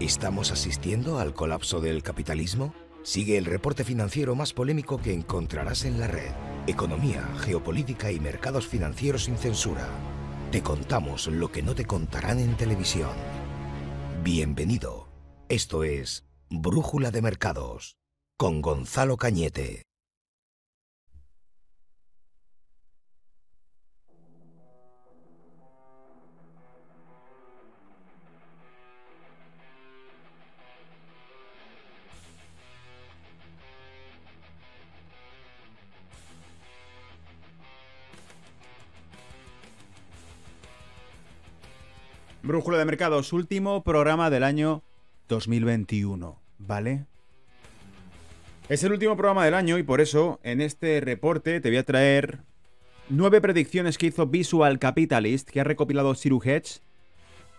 ¿Estamos asistiendo al colapso del capitalismo? Sigue el reporte financiero más polémico que encontrarás en la red. Economía, geopolítica y mercados financieros sin censura. Te contamos lo que no te contarán en televisión. Bienvenido. Esto es Brújula de Mercados con Gonzalo Cañete. Brújula de Mercados, último programa del año 2021, ¿vale? Es el último programa del año y por eso en este reporte te voy a traer nueve predicciones que hizo Visual Capitalist, que ha recopilado Siru Hedge,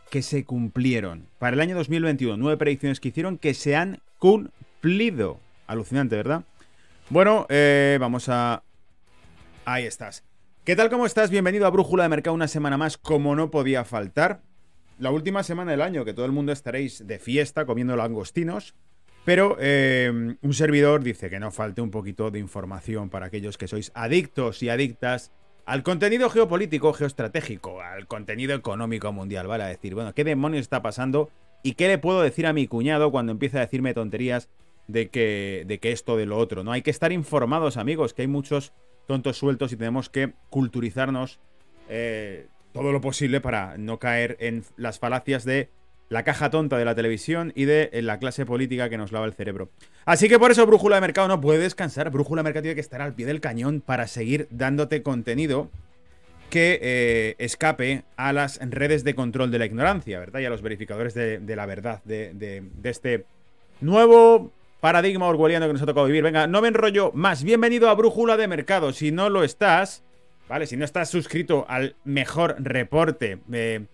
que se cumplieron. Para el año 2021, nueve predicciones que hicieron que se han cumplido. Alucinante, ¿verdad? Bueno, eh, vamos a... Ahí estás. ¿Qué tal? ¿Cómo estás? Bienvenido a Brújula de Mercado una semana más, como no podía faltar la última semana del año, que todo el mundo estaréis de fiesta comiendo langostinos. Pero eh, un servidor dice que no falte un poquito de información para aquellos que sois adictos y adictas al contenido geopolítico, geoestratégico, al contenido económico mundial, ¿vale? A decir, bueno, ¿qué demonios está pasando? ¿Y qué le puedo decir a mi cuñado cuando empieza a decirme tonterías de que, de que esto, de lo otro? ¿No? Hay que estar informados, amigos, que hay muchos tontos sueltos y tenemos que culturizarnos eh, todo lo posible para no caer en las falacias de la caja tonta de la televisión y de eh, la clase política que nos lava el cerebro. Así que por eso Brújula de Mercado no puede descansar. Brújula de Mercado tiene que estar al pie del cañón para seguir dándote contenido que eh, escape a las redes de control de la ignorancia, ¿verdad? Y a los verificadores de, la verdad, de, de, este nuevo paradigma orwelliano que nos ha tocado vivir. Venga, no me enrollo más. Bienvenido a Brújula de Mercado. Si no lo estás, ¿vale? Si no estás suscrito al mejor reporte, eh,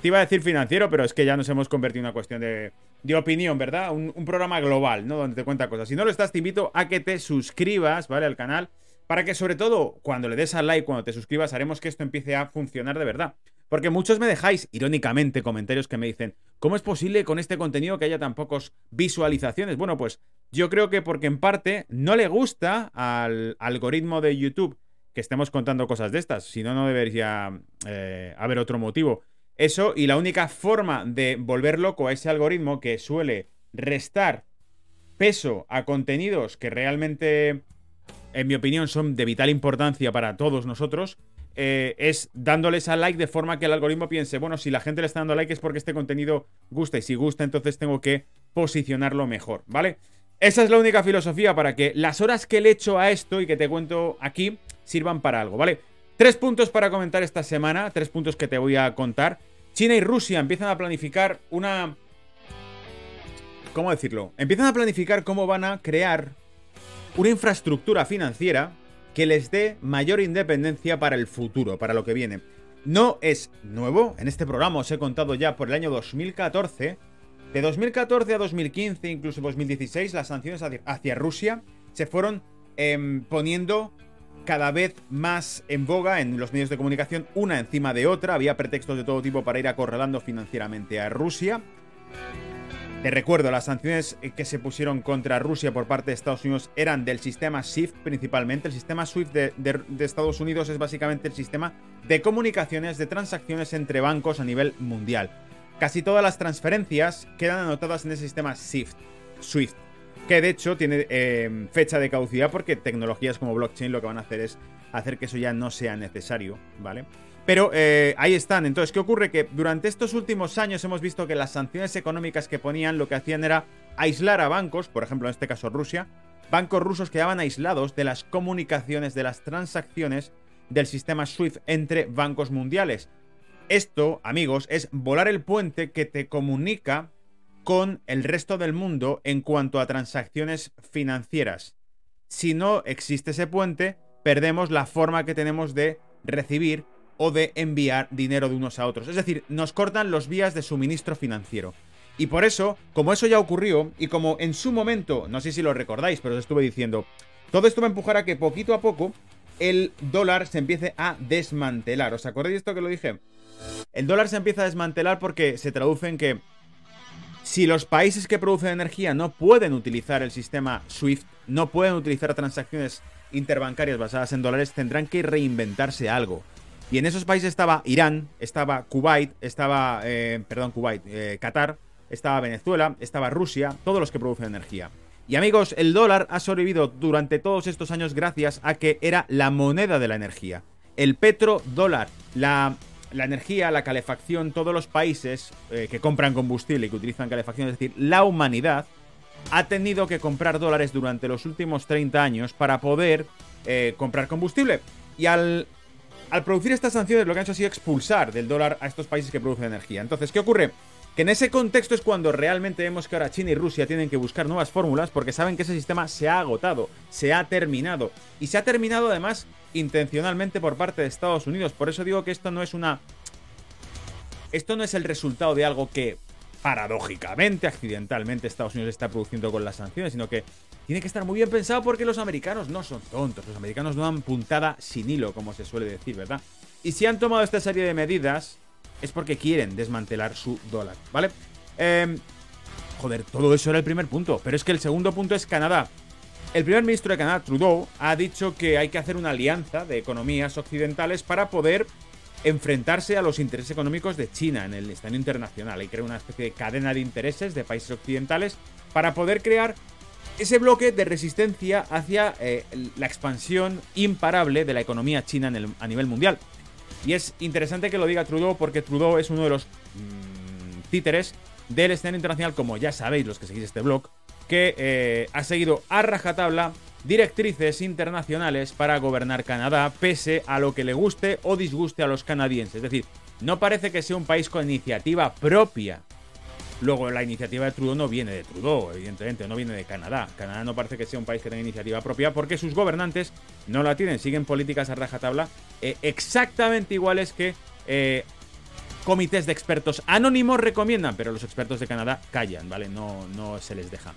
te iba a decir financiero, pero es que ya nos hemos convertido en una cuestión de, opinión, ¿verdad? Un, programa global, ¿no? Donde te cuenta cosas. Si no lo estás, te invito a que te suscribas, ¿vale? Al canal, para que sobre todo cuando le des al like, cuando te suscribas, haremos que esto empiece a funcionar de verdad. Porque muchos me dejáis, irónicamente, comentarios que me dicen, ¿cómo es posible con este contenido que haya tan pocos visualizaciones? Bueno, pues yo creo que porque en parte no le gusta al algoritmo de YouTube que estemos contando cosas de estas. Si no, no debería eh, haber otro motivo. Eso, y la única forma de volver loco a ese algoritmo que suele restar peso a contenidos que realmente, en mi opinión, son de vital importancia para todos nosotros, eh, es dándoles al like de forma que el algoritmo piense, bueno, si la gente le está dando like es porque este contenido gusta y si gusta entonces tengo que posicionarlo mejor, ¿vale? Esa es la única filosofía para que las horas que le echo a esto y que te cuento aquí sirvan para algo, ¿vale? Tres puntos para comentar esta semana, tres puntos que te voy a contar. China y Rusia empiezan a planificar una... ¿Cómo decirlo? Empiezan a planificar cómo van a crear una infraestructura financiera que les dé mayor independencia para el futuro, para lo que viene. No es nuevo, en este programa os he contado ya por el año 2014. De 2014 a 2015, incluso 2016, las sanciones hacia Rusia se fueron em, poniendo cada vez más en boga en los medios de comunicación, una encima de otra. Había pretextos de todo tipo para ir acorralando financieramente a Rusia. Te recuerdo, las sanciones que se pusieron contra Rusia por parte de Estados Unidos eran del sistema SWIFT principalmente. El sistema SWIFT de, Estados Unidos es básicamente el sistema de comunicaciones, de transacciones entre bancos a nivel mundial. Casi todas las transferencias quedan anotadas en ese sistema. SWIFT que de hecho tiene em, fecha de caducidad porque tecnologías como blockchain lo que van a hacer es hacer que eso ya no sea necesario, ¿vale? Pero eh, ahí están. Entonces, ¿qué ocurre? Que durante estos últimos años hemos visto que las sanciones económicas que ponían lo que hacían era aislar a bancos, por ejemplo en este caso Rusia, bancos rusos quedaban aislados de las comunicaciones, de las transacciones del sistema SWIFT entre bancos mundiales. Esto, amigos, es volar el puente que te comunica con el resto del mundo en cuanto a transacciones financieras. Si no existe ese puente, perdemos la forma que tenemos de recibir o de enviar dinero de unos a otros. Es decir, nos cortan los vías de suministro financiero. Y por eso, como eso ya ocurrió, y como en su momento, no sé si lo recordáis, pero os estuve diciendo, todo esto va a empujar a que poquito a poco el dólar se empiece a desmantelar. ¿Os acordáis de esto que lo dije? El dólar se empieza a desmantelar porque se traduce en que si los países que producen energía no pueden utilizar el sistema SWIFT, no pueden utilizar transacciones interbancarias basadas en dólares, tendrán que reinventarse algo. Y en esos países estaba Irán, estaba Kuwait, estaba, eh, perdón, Kuwait, eh, Qatar, estaba Venezuela, estaba Rusia, todos los que producen energía. Y amigos, el dólar ha sobrevivido durante todos estos años gracias a que era la moneda de la energía. El petrodólar, la la energía, la calefacción, todos los países eh, que compran combustible y que utilizan calefacción, es decir, la humanidad, ha tenido que comprar dólares durante los últimos 30 años para poder eh, comprar combustible. Y al, al producir estas sanciones lo que han hecho ha sido expulsar del dólar a estos países que producen energía. Entonces, ¿qué ocurre? Que en ese contexto es cuando realmente vemos que ahora China y Rusia tienen que buscar nuevas fórmulas porque saben que ese sistema se ha agotado, se ha terminado. Y se ha terminado además intencionalmente por parte de Estados Unidos. Por eso digo que esto no es una... Esto no es el resultado de algo que paradójicamente, accidentalmente Estados Unidos está produciendo con las sanciones, sino que tiene que estar muy bien pensado porque los americanos no son tontos, los americanos no dan puntada sin hilo, como se suele decir, ¿verdad? Y si han tomado esta serie de medidas es porque quieren desmantelar su dólar, ¿vale? Eh, joder, todo eso era el primer punto, pero es que el segundo punto es Canadá. El primer ministro de Canadá, Trudeau, ha dicho que hay que hacer una alianza de economías occidentales para poder enfrentarse a los intereses económicos de China en el escenario internacional. Que crear una especie de cadena de intereses de países occidentales para poder crear ese bloque de resistencia hacia eh, la expansión imparable de la economía china a nivel mundial. Y es interesante que lo diga Trudeau porque Trudeau es uno de los mm, títeres del escenario internacional, como ya sabéis los que seguís este blog, que eh, ha seguido a rajatabla directrices internacionales para gobernar Canadá, pese a lo que le guste o disguste a los canadienses. Es decir, no parece que sea un país con iniciativa propia. Luego, la iniciativa de Trudeau no viene de Trudeau, evidentemente, no viene de Canadá. Canadá no parece que sea un país que tenga iniciativa propia porque sus gobernantes no la tienen, siguen políticas a rajatabla eh, exactamente iguales que eh, comités de expertos anónimos recomiendan, pero los expertos de Canadá callan, ¿vale? No, no se les deja.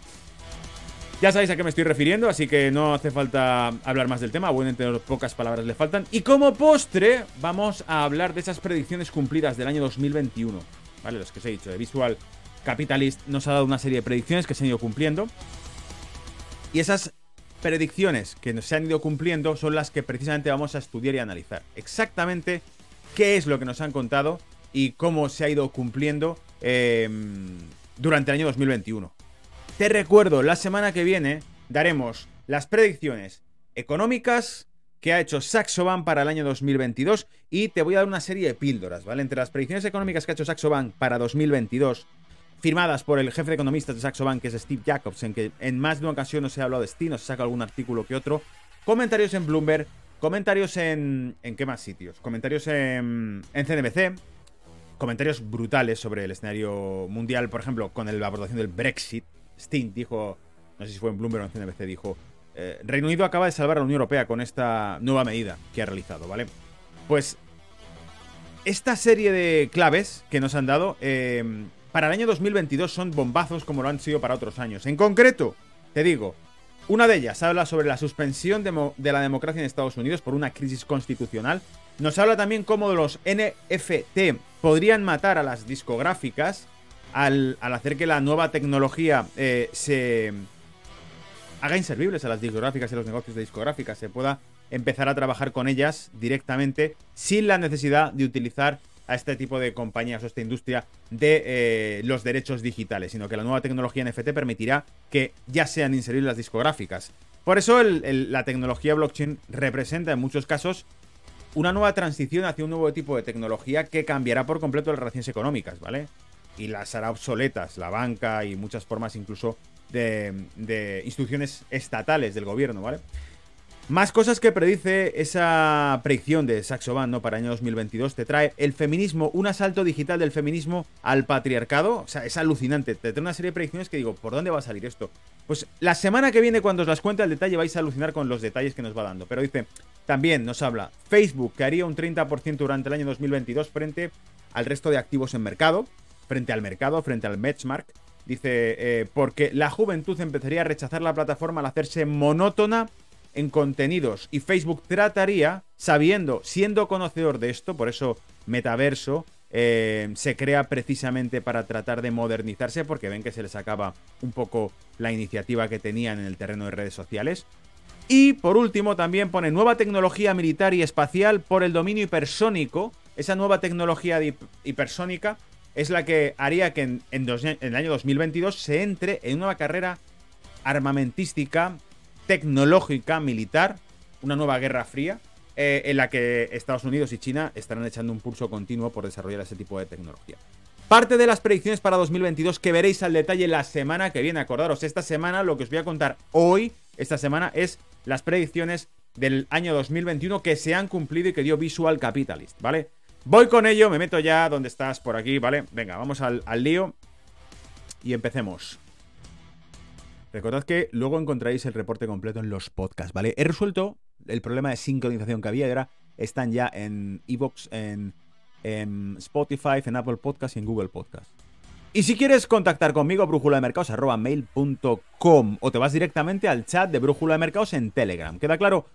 Ya sabéis a qué me estoy refiriendo, así que no hace falta hablar más del tema, bueno, entre pocas palabras le faltan. Y como postre, vamos a hablar de esas predicciones cumplidas del año 2021, ¿vale? Los que os he dicho, de Visual Capitalist nos ha dado una serie de predicciones que se han ido cumpliendo. Y esas predicciones que se han ido cumpliendo son las que precisamente vamos a estudiar y analizar. Exactamente qué es lo que nos han contado y cómo se ha ido cumpliendo eh, durante el año 2021. Te recuerdo, la semana que viene daremos las predicciones económicas que ha hecho Saxo Bank para el año 2022 y te voy a dar una serie de píldoras, ¿vale? Entre las predicciones económicas que ha hecho Saxo Bank para 2022, firmadas por el jefe de economistas de Saxo Bank, que es Steve Jacobs, en que en más de una ocasión nos he hablado de Steve, nos saca algún artículo que otro, comentarios en Bloomberg, comentarios en... ¿En qué más sitios? Comentarios en, en CNBC, comentarios brutales sobre el escenario mundial, por ejemplo, con la abordación del Brexit, Sting dijo, no sé si fue en Bloomberg o en CNBC, dijo, eh, Reino Unido acaba de salvar a la Unión Europea con esta nueva medida que ha realizado, ¿vale? Pues esta serie de claves que nos han dado em, para el año 2022 son bombazos como lo han sido para otros años. En concreto, te digo, una de ellas habla sobre la suspensión de, de, la democracia en Estados Unidos por una crisis constitucional. Nos habla también cómo los NFT podrían matar a las discográficas al, hacer que la nueva tecnología eh, se haga inservibles a las discográficas y los negocios de discográficas, se pueda empezar a trabajar con ellas directamente sin la necesidad de utilizar a este tipo de compañías o esta industria de eh, los derechos digitales, sino que la nueva tecnología NFT permitirá que ya sean inservibles las discográficas. Por eso la tecnología blockchain representa en muchos casos una nueva transición hacia un nuevo tipo de tecnología que cambiará por completo las relaciones económicas, ¿vale? Y las hará obsoletas, la banca y muchas formas incluso de, instituciones estatales del gobierno, ¿vale? Más cosas que predice esa predicción de Saxo Bank, ¿no? Para el año 2022 te trae el feminismo, un asalto digital del feminismo al patriarcado. O sea, es alucinante. Te trae una serie de predicciones que digo, ¿por dónde va a salir esto? Pues la semana que viene, cuando os las cuente al detalle, vais a alucinar con los detalles que nos va dando. Pero dice, también nos habla Facebook, que haría un 30% durante el año 2022 frente al resto de activos en mercado frente al mercado, frente al benchmark. Dice, eh, porque la juventud empezaría a rechazar la plataforma al hacerse monótona en contenidos y Facebook trataría, sabiendo, siendo conocedor de esto, por eso metaverso, eh, se crea precisamente para tratar de modernizarse porque ven que se les acaba un poco la iniciativa que tenían en el terreno de redes sociales. Y por último también pone nueva tecnología militar y espacial por el dominio hipersónico. Esa nueva tecnología hipersónica es la que haría que en, el año 2022 se entre en una carrera armamentística, tecnológica, militar, una nueva guerra fría, eh, en la que Estados Unidos y China estarán echando un pulso continuo por desarrollar ese tipo de tecnología. Parte de las predicciones para 2022 que veréis al detalle la semana que viene. Acordaros, esta semana lo que os voy a contar hoy, esta semana, es las predicciones del año 2021 que se han cumplido y que dio Visual Capitalist, ¿vale? Voy con ello, me meto ya donde estás, por aquí, ¿vale? Venga, vamos al, al lío y empecemos. Recordad que luego encontraréis el reporte completo en los podcasts, ¿vale? He resuelto el problema de sincronización que había ahora están ya en Evox, en, Spotify, en Apple Podcast y en Google Podcast. Y si quieres contactar conmigo, brújula de mercados mail.com o te vas directamente al chat de brújula de mercados en Telegram. ¿Queda claro?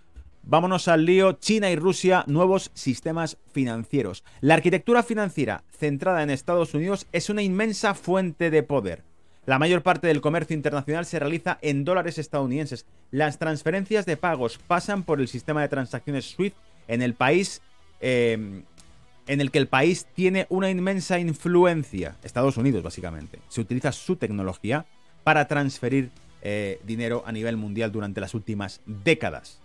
Vámonos al lío. China y Rusia, nuevos sistemas financieros. La arquitectura financiera centrada en Estados Unidos es una inmensa fuente de poder. La mayor parte del comercio internacional se realiza en dólares estadounidenses. Las transferencias de pagos pasan por el sistema de transacciones SWIFT en el país em, en el que el país tiene una inmensa influencia. Estados Unidos, básicamente. Se utiliza su tecnología para transferir eh, dinero a nivel mundial durante las últimas décadas.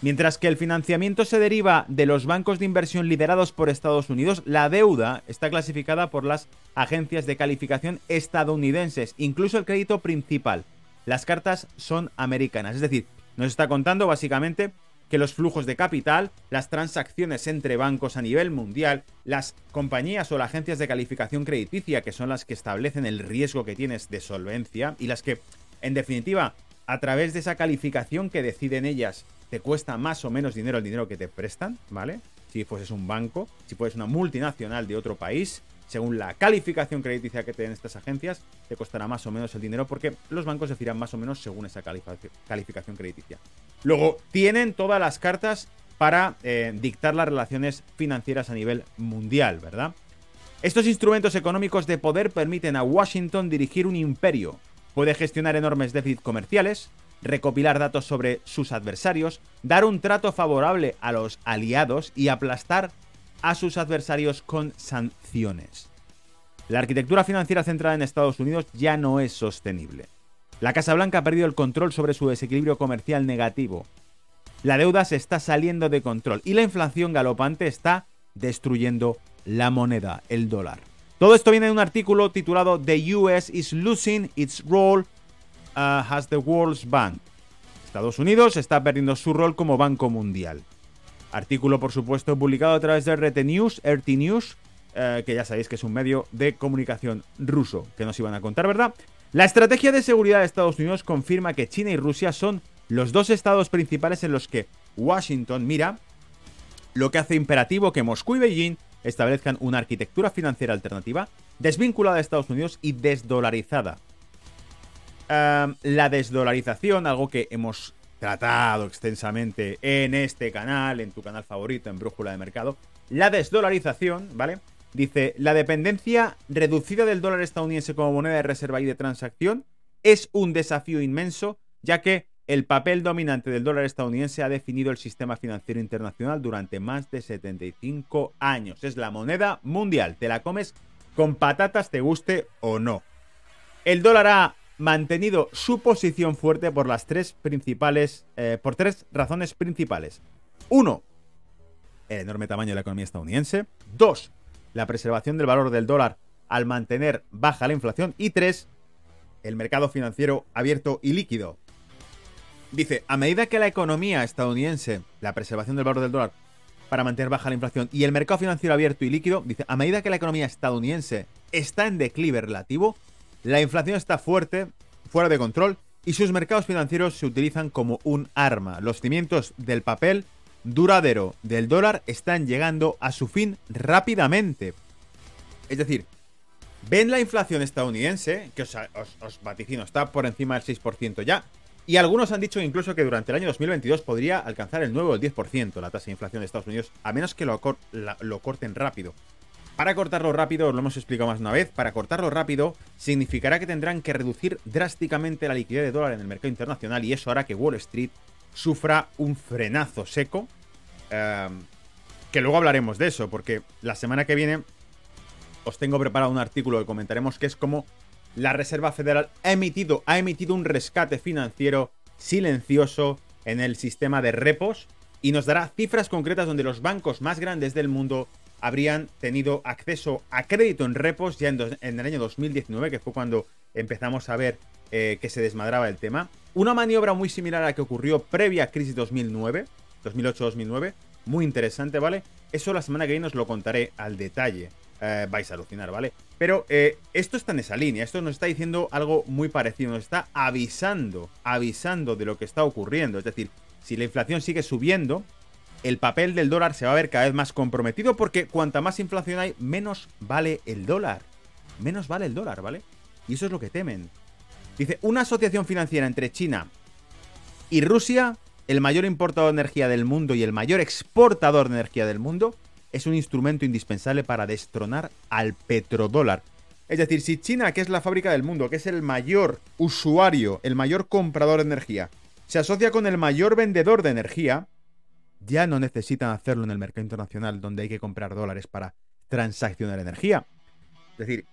Mientras que el financiamiento se deriva de los bancos de inversión liderados por Estados Unidos, la deuda está clasificada por las agencias de calificación estadounidenses, incluso el crédito principal. Las cartas son americanas, es decir, nos está contando básicamente que los flujos de capital, las transacciones entre bancos a nivel mundial, las compañías o las agencias de calificación crediticia, que son las que establecen el riesgo que tienes de solvencia y las que, en definitiva, a través de esa calificación que deciden ellas te cuesta más o menos dinero el dinero que te prestan, ¿vale? Si fueses un banco, si fueses una multinacional de otro país, según la calificación crediticia que tienen estas agencias, te costará más o menos el dinero porque los bancos decirán más o menos según esa calificación crediticia. Luego, tienen todas las cartas para eh, dictar las relaciones financieras a nivel mundial, ¿verdad? Estos instrumentos económicos de poder permiten a Washington dirigir un imperio. Puede gestionar enormes déficits comerciales, recopilar datos sobre sus adversarios, dar un trato favorable a los aliados y aplastar a sus adversarios con sanciones. La arquitectura financiera centrada en Estados Unidos ya no es sostenible. La Casa Blanca ha perdido el control sobre su desequilibrio comercial negativo. La deuda se está saliendo de control y la inflación galopante está destruyendo la moneda, el dólar. Todo esto viene de un artículo titulado The US is losing its role Uh, has the World's Bank. Estados Unidos está perdiendo su rol como banco mundial. Artículo, por supuesto, publicado a través de RT News, RT News, eh, que ya sabéis que es un medio de comunicación ruso, que nos iban a contar, ¿verdad? La estrategia de seguridad de Estados Unidos confirma que China y Rusia son los dos estados principales en los que Washington mira, lo que hace imperativo que Moscú y Beijing establezcan una arquitectura financiera alternativa desvinculada de Estados Unidos y desdolarizada la desdolarización, algo que hemos tratado extensamente en este canal, en tu canal favorito, en Brújula de Mercado. La desdolarización, ¿vale? Dice, la dependencia reducida del dólar estadounidense como moneda de reserva y de transacción es un desafío inmenso, ya que el papel dominante del dólar estadounidense ha definido el sistema financiero internacional durante más de 75 años. Es la moneda mundial, te la comes con patatas, te guste o no. El dólar ha mantenido su posición fuerte por las tres principales. Eh, por tres razones principales. Uno, el enorme tamaño de la economía estadounidense. Dos, la preservación del valor del dólar al mantener baja la inflación. Y tres, el mercado financiero abierto y líquido. Dice, a medida que la economía estadounidense, la preservación del valor del dólar para mantener baja la inflación y el mercado financiero abierto y líquido, dice, a medida que la economía estadounidense está en declive relativo, la inflación está fuerte, fuera de control, y sus mercados financieros se utilizan como un arma. Los cimientos del papel duradero del dólar están llegando a su fin rápidamente. Es decir, ven la inflación estadounidense, que os, os, vaticino, está por encima del 6% ya, y algunos han dicho incluso que durante el año 2022 podría alcanzar el 9 o el 10% la tasa de inflación de Estados Unidos, a menos que lo corten rápido. Para cortarlo rápido, os lo hemos explicado más una vez, para cortarlo rápido significará que tendrán que reducir drásticamente la liquidez de dólar en el mercado internacional y eso hará que Wall Street sufra un frenazo seco. Em, que luego hablaremos de eso, porque la semana que viene os tengo preparado un artículo que comentaremos que es como la Reserva Federal ha emitido, ha emitido un rescate financiero silencioso en el sistema de repos y nos dará cifras concretas donde los bancos más grandes del mundo habrían tenido acceso a crédito en repos ya en, el año 2019, que fue cuando empezamos a ver eh, que se desmadraba el tema. Una maniobra muy similar a la que ocurrió previa a crisis 2009, 2008-2009, muy interesante, ¿vale? Eso la semana que viene os lo contaré al detalle. Eh, vais a alucinar, ¿vale? Pero eh, esto está en esa línea, esto nos está diciendo algo muy parecido, nos está avisando, avisando de lo que está ocurriendo. Es decir, si la inflación sigue subiendo, el papel del dólar se va a ver cada vez más comprometido porque cuanta más inflación hay, menos vale el dólar. Menos vale el dólar, ¿vale? Y eso es lo que temen. Dice, una asociación financiera entre China y Rusia, el mayor importador de energía del mundo y el mayor exportador de energía del mundo, es un instrumento indispensable para destronar al petrodólar. Es decir, si China, que es la fábrica del mundo, que es el mayor usuario, el mayor comprador de energía, se asocia con el mayor vendedor de energía, ya no necesitan hacerlo en el mercado internacional donde hay que comprar dólares para transaccionar energía. Es decir,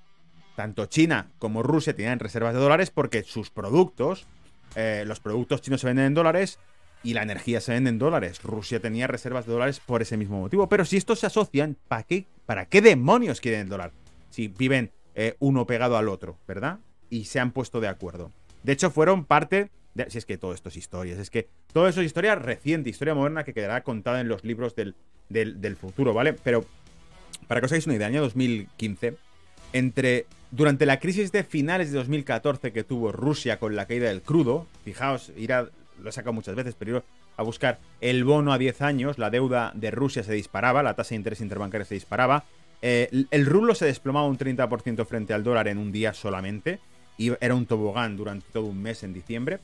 tanto China como Rusia tienen reservas de dólares porque sus productos, eh, los productos chinos se venden en dólares y la energía se vende en dólares. Rusia tenía reservas de dólares por ese mismo motivo. Pero si estos se asocian, ¿para qué, para qué demonios quieren el dólar? Si viven eh, uno pegado al otro, ¿verdad? Y se han puesto de acuerdo. De hecho, fueron parte si es que todo esto es historia, es que todo eso es historia reciente, historia moderna que quedará contada en los libros del, del, futuro, ¿vale? Pero para que os hagáis una idea, año 2015, entre durante la crisis de finales de 2014 que tuvo Rusia con la caída del crudo, fijaos, ir a, lo he sacado muchas veces, pero ir a buscar el bono a 10 años, la deuda de Rusia se disparaba, la tasa de interés interbancaria se disparaba, eh, el rublo se desplomaba un 30% frente al dólar en un día solamente, y era un tobogán durante todo un mes en diciembre.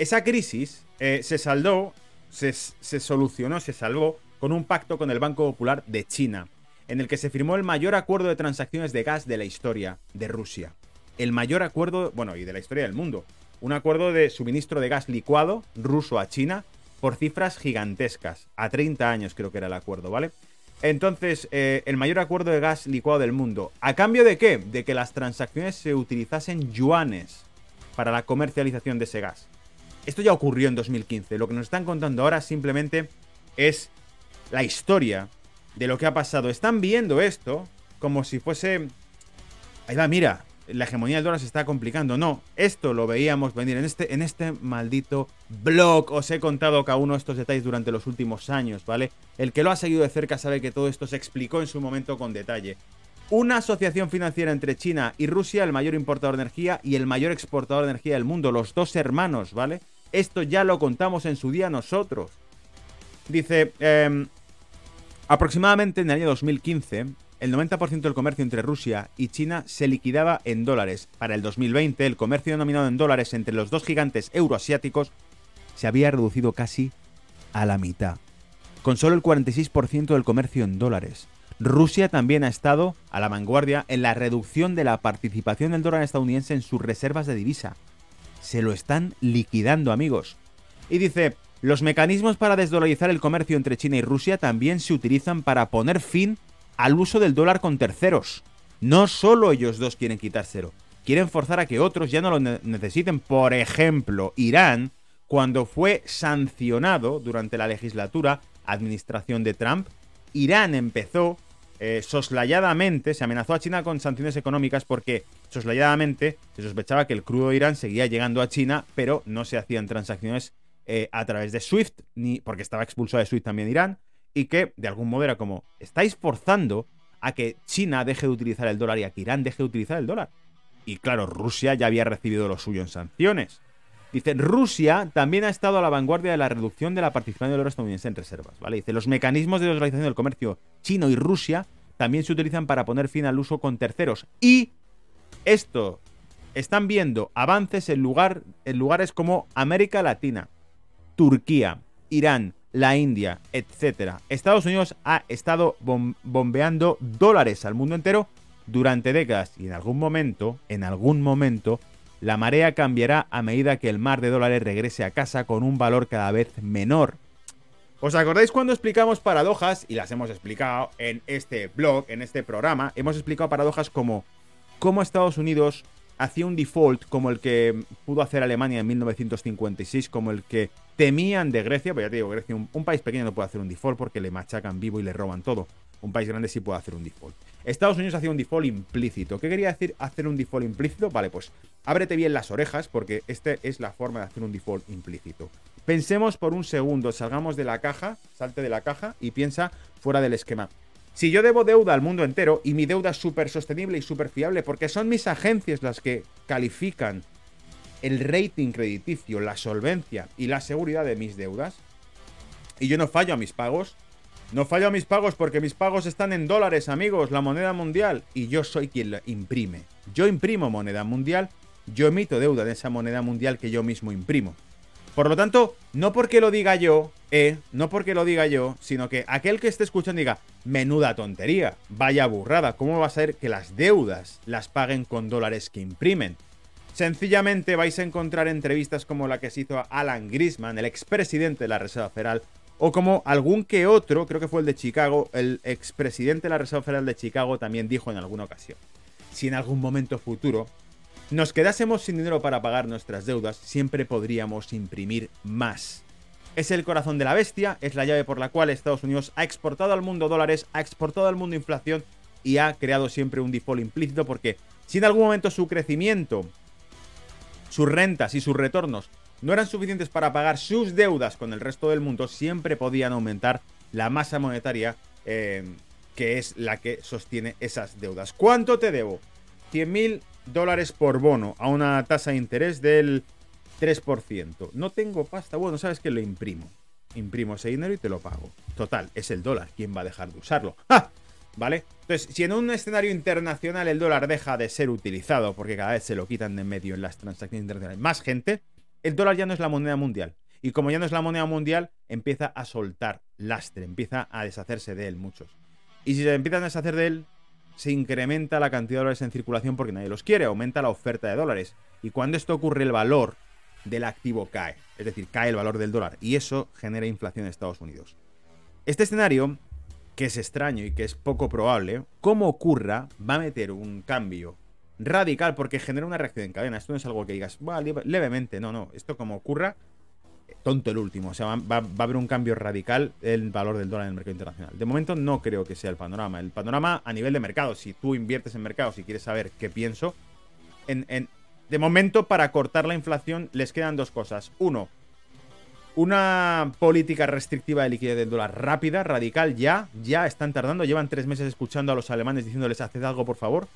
Esa crisis eh, se saldó, se, solucionó, se salvó con un pacto con el Banco Popular de China, en el que se firmó el mayor acuerdo de transacciones de gas de la historia de Rusia. El mayor acuerdo, bueno, y de la historia del mundo. Un acuerdo de suministro de gas licuado ruso a China por cifras gigantescas. A 30 años creo que era el acuerdo, ¿vale? Entonces, eh, el mayor acuerdo de gas licuado del mundo. ¿A cambio de qué? De que las transacciones se utilizasen yuanes para la comercialización de ese gas. Esto ya ocurrió en 2015. Lo que nos están contando ahora simplemente es la historia de lo que ha pasado. Están viendo esto como si fuese... Ahí va, mira, la hegemonía del dólar se está complicando. No, esto lo veíamos venir en este, en este maldito blog. Os he contado cada uno de estos detalles durante los últimos años, ¿vale? El que lo ha seguido de cerca sabe que todo esto se explicó en su momento con detalle. Una asociación financiera entre China y Rusia, el mayor importador de energía y el mayor exportador de energía del mundo, los dos hermanos, ¿vale? Esto ya lo contamos en su día nosotros. Dice, em, aproximadamente en el año 2015, el 90% del comercio entre Rusia y China se liquidaba en dólares. Para el 2020, el comercio denominado en dólares entre los dos gigantes euroasiáticos se había reducido casi a la mitad, con solo el 46% del comercio en dólares. Rusia también ha estado a la vanguardia en la reducción de la participación del dólar estadounidense en sus reservas de divisa. Se lo están liquidando, amigos. Y dice, los mecanismos para desdolarizar el comercio entre China y Rusia también se utilizan para poner fin al uso del dólar con terceros. No solo ellos dos quieren quitárselo, quieren forzar a que otros ya no lo necesiten. Por ejemplo, Irán, cuando fue sancionado durante la legislatura, administración de Trump, Irán empezó eh, soslayadamente, se amenazó a China con sanciones económicas porque soslayadamente se sospechaba que el crudo de Irán seguía llegando a China, pero no se hacían transacciones eh, a través de SWIFT, ni porque estaba expulsado de SWIFT también Irán, y que de algún modo era como, estáis forzando a que China deje de utilizar el dólar y a que Irán deje de utilizar el dólar. Y claro, Rusia ya había recibido lo suyo en sanciones. Dice, Rusia también ha estado a la vanguardia de la reducción de la participación del oro estadounidense en reservas, ¿vale? Dice, los mecanismos de desvalorización del comercio chino y Rusia también se utilizan para poner fin al uso con terceros. Y esto, están viendo avances en, lugar, en lugares como América Latina, Turquía, Irán, la India, etc. Estados Unidos ha estado bombeando dólares al mundo entero durante décadas y en algún momento, en algún momento, la marea cambiará a medida que el mar de dólares regrese a casa con un valor cada vez menor. ¿Os acordáis cuando explicamos paradojas? Y las hemos explicado en este blog, en este programa. Hemos explicado paradojas como cómo Estados Unidos hacía un default como el que pudo hacer Alemania en 1956, como el que temían de Grecia, pues ya te digo, Grecia, un, país pequeño no puede hacer un default porque le machacan vivo y le roban todo. Un país grande sí puede hacer un default. Estados Unidos hacía un default implícito. ¿Qué quería decir hacer un default implícito? Vale, pues ábrete bien las orejas porque esta es la forma de hacer un default implícito. Pensemos por un segundo, salgamos de la caja, salte de la caja y piensa fuera del esquema. Si yo debo deuda al mundo entero y mi deuda es súper sostenible y súper fiable porque son mis agencias las que califican el rating crediticio, la solvencia y la seguridad de mis deudas, y yo no fallo a mis pagos, no fallo a mis pagos porque mis pagos están en dólares, amigos, la moneda mundial, y yo soy quien la imprime. Yo imprimo moneda mundial, yo emito deuda de esa moneda mundial que yo mismo imprimo. Por lo tanto, no porque lo diga yo, eh, no porque lo diga yo, sino que aquel que esté escuchando diga, menuda tontería, vaya burrada, ¿cómo va a ser que las deudas las paguen con dólares que imprimen? Sencillamente vais a encontrar entrevistas como la que se hizo a Alan Grisman, el expresidente de la Reserva Federal, o como algún que otro, creo que fue el de Chicago, el expresidente de la Reserva Federal de Chicago también dijo en alguna ocasión. Si en algún momento futuro nos quedásemos sin dinero para pagar nuestras deudas, siempre podríamos imprimir más. Es el corazón de la bestia, es la llave por la cual Estados Unidos ha exportado al mundo dólares, ha exportado al mundo inflación y ha creado siempre un default implícito porque si en algún momento su crecimiento, sus rentas y sus retornos no eran suficientes para pagar sus deudas con el resto del mundo, siempre podían aumentar la masa monetaria eh, que es la que sostiene esas deudas. ¿Cuánto te debo? 100.000 dólares por bono a una tasa de interés del 3%. No tengo pasta. Bueno, sabes que lo imprimo. Imprimo ese dinero y te lo pago. Total, es el dólar. ¿Quién va a dejar de usarlo? ¿Vale? Entonces, si en un escenario internacional el dólar deja de ser utilizado, porque cada vez se lo quitan de medio en las transacciones internacionales más gente, el dólar ya no es la moneda mundial. Y como ya no es la moneda mundial, empieza a soltar lastre, empieza a deshacerse de él muchos. Y si se empiezan a deshacer de él, se incrementa la cantidad de dólares en circulación porque nadie los quiere, aumenta la oferta de dólares. Y cuando esto ocurre, el valor del activo cae, es decir, cae el valor del dólar, y eso genera inflación en Estados Unidos. Este escenario, que es extraño y que es poco probable, como ocurra, va a meter un cambio radical porque genera una reacción en cadena. Esto no es algo que digas, levemente, no, no, esto como ocurra, tonto el último. O sea, va, a haber un cambio radical en el valor del dólar en el mercado internacional. De momento no creo que sea el panorama. El panorama a nivel de mercado, si tú inviertes en mercado, si quieres saber qué pienso, en, de momento para cortar la inflación les quedan dos cosas. Uno, una política restrictiva de liquidez del dólar rápida, radical, ya, ya están tardando. Llevan tres meses escuchando a los alemanes diciéndoles haced algo por favor.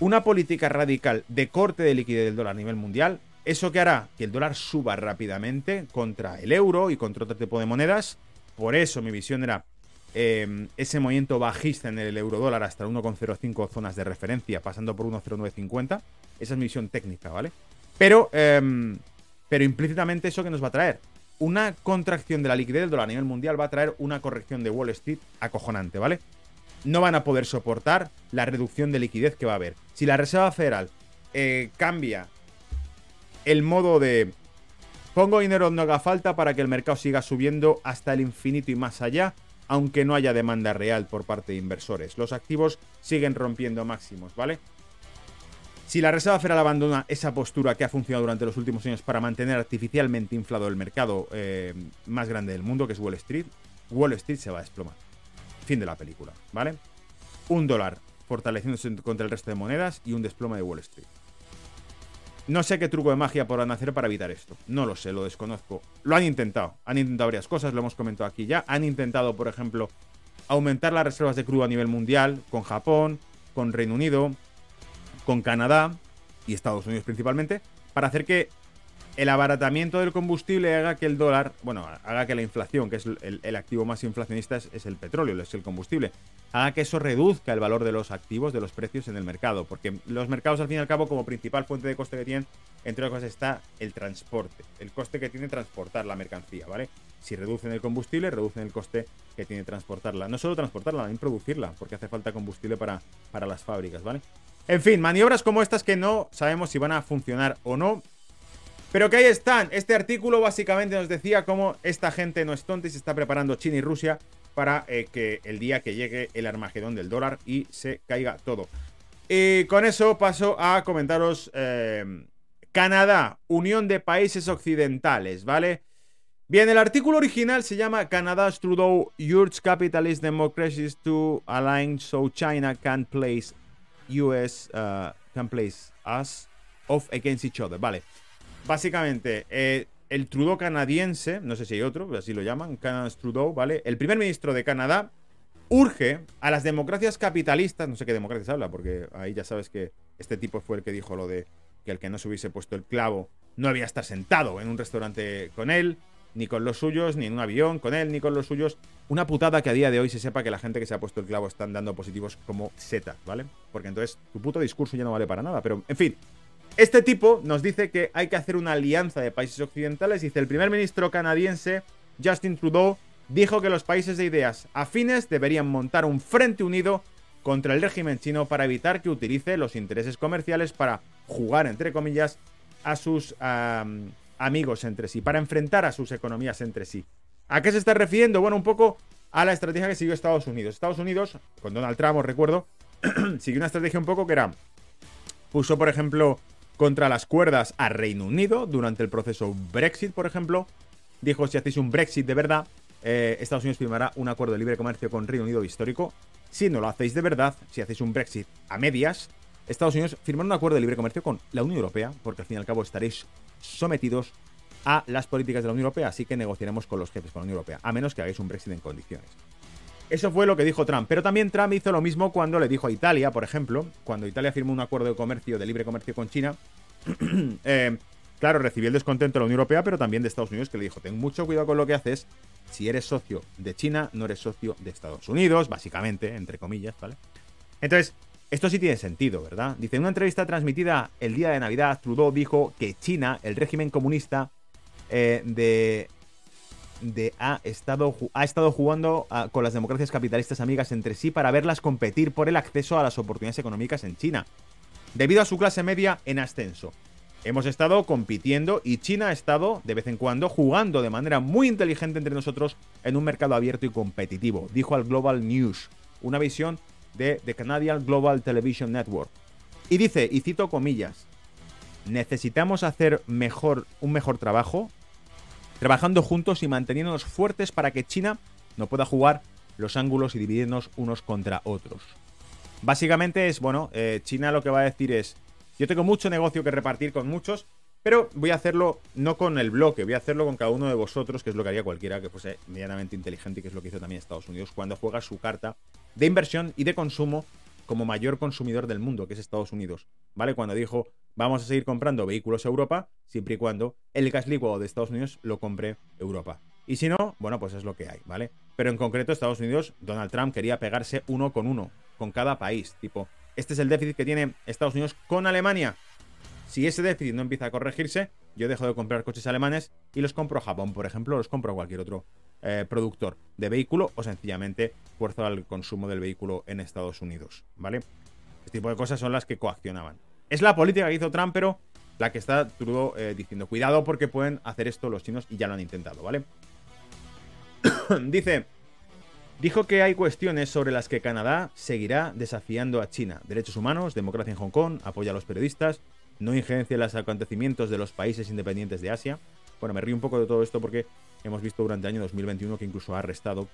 Una política radical de corte de liquidez del dólar a nivel mundial ¿Eso que hará? Que el dólar suba rápidamente contra el euro y contra otro tipo de monedas. Por eso mi visión era em, ese movimiento bajista en el euro dólar hasta el 1,05 zonas de referencia, pasando por 1,0950. Esa es mi visión técnica, ¿vale? Pero, em, pero implícitamente eso que nos va a traer. Una contracción de la liquidez del dólar a nivel mundial va a traer una corrección de Wall Street acojonante, ¿vale? No van a poder soportar la reducción de liquidez que va a haber. Si la Reserva Federal eh, cambia el modo de pongo dinero donde haga falta para que el mercado siga subiendo hasta el infinito y más allá, aunque no haya demanda real por parte de inversores. Los activos siguen rompiendo máximos, ¿vale? Si la Reserva Federal abandona esa postura que ha funcionado durante los últimos años para mantener artificialmente inflado el mercado eh, más grande del mundo, que es Wall Street, Wall Street se va a desplomar. Fin de la película, ¿vale? Un dólar fortaleciéndose contra el resto de monedas y un desplome de Wall Street. No sé qué truco de magia podrán hacer para evitar esto. No lo sé, lo desconozco. Lo han intentado. Han intentado varias cosas, lo hemos comentado aquí ya. Han intentado, por ejemplo, aumentar las reservas de crudo a nivel mundial con Japón, con Reino Unido, con Canadá y Estados Unidos principalmente, para hacer que el abaratamiento del combustible haga que el dólar, bueno, haga que la inflación, que es el, activo más inflacionista, es, el petróleo, es el combustible, haga que eso reduzca el valor de los activos, de los precios en el mercado. Porque los mercados, al fin y al cabo, como principal fuente de coste que tienen, entre otras cosas, está el transporte, el coste que tiene transportar la mercancía, ¿vale? Si reducen el combustible, reducen el coste que tiene transportarla. No solo transportarla, también producirla, porque hace falta combustible para, para las fábricas, ¿vale? En fin, maniobras como estas que no sabemos si van a funcionar o no. Pero que ahí están. Este artículo básicamente nos decía cómo esta gente no es tonta y se está preparando China y Rusia para eh, que el día que llegue el Armagedón del dólar y se caiga todo. Y con eso paso a comentaros eh, Canadá, Unión de Países Occidentales, ¿vale? Bien, el artículo original se llama Canada's Trudeau urge capitalist democracies to align so China can place US uh, can place us off against each other, ¿vale? Básicamente, eh, el Trudeau canadiense, no sé si hay otro, así lo llaman, Canada's Trudeau, ¿vale? El primer ministro de Canadá urge a las democracias capitalistas, no sé qué democracias habla, porque ahí ya sabes que este tipo fue el que dijo lo de que el que no se hubiese puesto el clavo no había estar sentado en un restaurante con él, ni con los suyos, ni en un avión con él, ni con los suyos. Una putada que a día de hoy se sepa que la gente que se ha puesto el clavo están dando positivos como setas, ¿vale? Porque entonces tu puto discurso ya no vale para nada. Pero, en fin, este tipo nos dice que hay que hacer una alianza de países occidentales. Dice el primer ministro canadiense, Justin Trudeau, dijo que los países de ideas afines deberían montar un frente unido contra el régimen chino para evitar que utilice los intereses comerciales para jugar, entre comillas, a sus amigos entre sí, para enfrentar a sus economías entre sí. ¿A qué se está refiriendo? Bueno, un poco a la estrategia que siguió Estados Unidos. Estados Unidos, con Donald Trump, os recuerdo, siguió una estrategia un poco que era, puso, por ejemplo, contra las cuerdas a Reino Unido durante el proceso Brexit, por ejemplo. Dijo, si hacéis un Brexit de verdad, eh, Estados Unidos firmará un acuerdo de libre comercio con Reino Unido histórico. Si no lo hacéis de verdad, si hacéis un Brexit a medias, Estados Unidos firmará un acuerdo de libre comercio con la Unión Europea, porque al fin y al cabo estaréis sometidos a las políticas de la Unión Europea, así que negociaremos con los jefes con la Unión Europea, a menos que hagáis un Brexit en condiciones. Eso fue lo que dijo Trump, pero también Trump hizo lo mismo cuando le dijo a Italia, por ejemplo, cuando Italia firmó un acuerdo de comercio, de libre comercio con China, eh, claro, recibió el descontento de la Unión Europea, pero también de Estados Unidos, que le dijo, ten mucho cuidado con lo que haces, si eres socio de China, no eres socio de Estados Unidos, básicamente, entre comillas, ¿vale? Entonces, esto sí tiene sentido, ¿verdad? Dice, en una entrevista transmitida el día de Navidad, Trudeau dijo que China, el régimen comunista eh, de, de ha, estado, ha estado jugando ah, con las democracias capitalistas amigas entre sí para verlas competir por el acceso a las oportunidades económicas en China, debido a su clase media en ascenso. Hemos estado compitiendo y China ha estado, de vez en cuando, jugando de manera muy inteligente entre nosotros en un mercado abierto y competitivo, dijo al Global News, una visión de The Canadian Global Television Network. Y dice, y cito comillas, necesitamos hacer mejor, un mejor trabajo, trabajando juntos y manteniéndonos fuertes para que China no pueda jugar los ángulos y dividirnos unos contra otros. Básicamente es, bueno, eh, China lo que va a decir es, yo tengo mucho negocio que repartir con muchos, pero voy a hacerlo no con el bloque, voy a hacerlo con cada uno de vosotros, que es lo que haría cualquiera que fuese medianamente inteligente y que es lo que hizo también Estados Unidos cuando juega su carta de inversión y de consumo como mayor consumidor del mundo, que es Estados Unidos. ¿Vale? Cuando dijo, vamos a seguir comprando vehículos a Europa, siempre y cuando el gas licuado de Estados Unidos lo compre Europa. Y si no, bueno, pues es lo que hay, ¿vale? Pero en concreto, Estados Unidos, Donald Trump quería pegarse uno con uno, con cada país. Tipo, este es el déficit que tiene Estados Unidos con Alemania. Si ese déficit no empieza a corregirse, yo dejo de comprar coches alemanes y los compro a Japón, por ejemplo, los compro a cualquier otro eh, productor de vehículo o sencillamente fuerzo al consumo del vehículo en Estados Unidos, ¿vale? Este tipo de cosas son las que coaccionaban. Es la política que hizo Trump, pero la que está Trudeau eh, diciendo, cuidado porque pueden hacer esto los chinos y ya lo han intentado, ¿vale? Dice, dijo que hay cuestiones sobre las que Canadá seguirá desafiando a China. Derechos humanos, democracia en Hong Kong, apoya a los periodistas, no injerencia en los acontecimientos de los países independientes de Asia. Bueno, me río un poco de todo esto porque hemos visto durante el año 2021 que incluso ha arrestado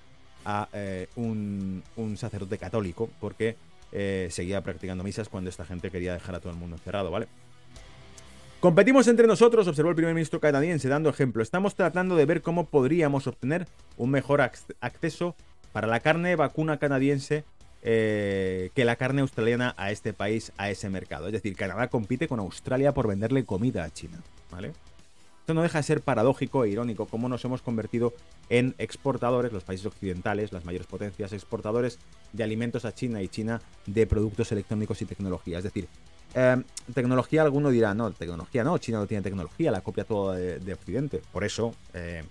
a eh, un, sacerdote católico porque eh, seguía practicando misas cuando esta gente quería dejar a todo el mundo encerrado, ¿vale? Competimos entre nosotros, observó el primer ministro canadiense, dando ejemplo. Estamos tratando de ver cómo podríamos obtener un mejor acceso para la carne vacuna canadiense eh, que la carne australiana a este país, a ese mercado. Es decir, Canadá compite con Australia por venderle comida a China. ¿Vale? Esto no deja de ser paradójico e irónico cómo nos hemos convertido en exportadores, los países occidentales, las mayores potencias, exportadores de alimentos a China y China de productos electrónicos y tecnología. Es decir, em, tecnología, alguno dirá, no, tecnología no, China no tiene tecnología, la copia toda de, Occidente. Por eso, eh,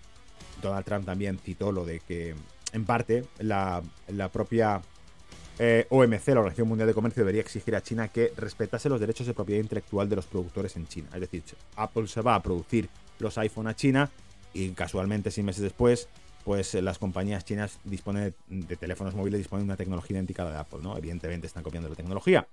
Donald Trump también citó lo de que, en parte, la, propia eh, OMC, la Organización Mundial de Comercio, debería exigir a China que respetase los derechos de propiedad intelectual de los productores en China. Es decir, Apple se va a producir los iPhone a China y casualmente, seis meses después, pues las compañías chinas disponen de, teléfonos móviles, disponen de una tecnología idéntica a la de Apple, ¿no? Evidentemente están copiando la tecnología.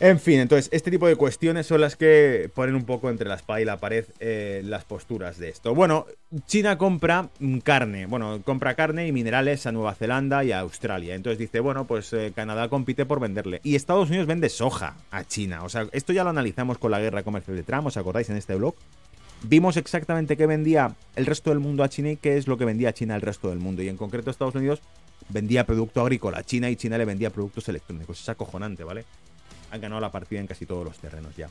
En fin, entonces, este tipo de cuestiones son las que ponen un poco entre la espada y la pared eh, las posturas de esto. Bueno, China compra carne, bueno, compra carne y minerales a Nueva Zelanda y a Australia. Entonces dice, bueno, pues eh, Canadá compite por venderle. Y Estados Unidos vende soja a China. O sea, esto ya lo analizamos con la guerra comercial de Trump, ¿os acordáis en este blog? Vimos exactamente qué vendía el resto del mundo a China y qué es lo que vendía China al resto del mundo. Y en concreto Estados Unidos vendía producto agrícola a China y China le vendía productos electrónicos. Es acojonante, ¿vale? Han ganado la partida en casi todos los terrenos ya.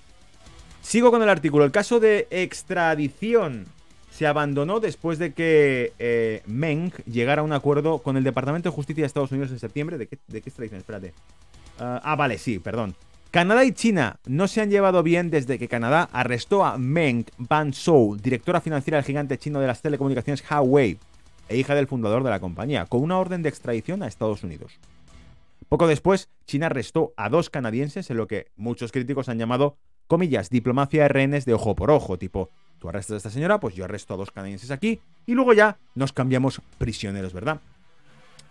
Sigo con el artículo. El caso de extradición se abandonó después de que eh, Meng llegara a un acuerdo con el Departamento de Justicia de Estados Unidos en septiembre. ¿De qué, extradición? Espérate. ah, ah vale, sí, perdón. Canadá y China no se han llevado bien desde que Canadá arrestó a Meng Wanzhou, directora financiera del gigante chino de las telecomunicaciones Huawei e hija del fundador de la compañía, con una orden de extradición a Estados Unidos. Poco después, China arrestó a dos canadienses en lo que muchos críticos han llamado, comillas, diplomacia de rehenes de ojo por ojo, tipo, tú arrestas a esta señora, pues yo arresto a dos canadienses aquí y luego ya nos cambiamos prisioneros, ¿verdad?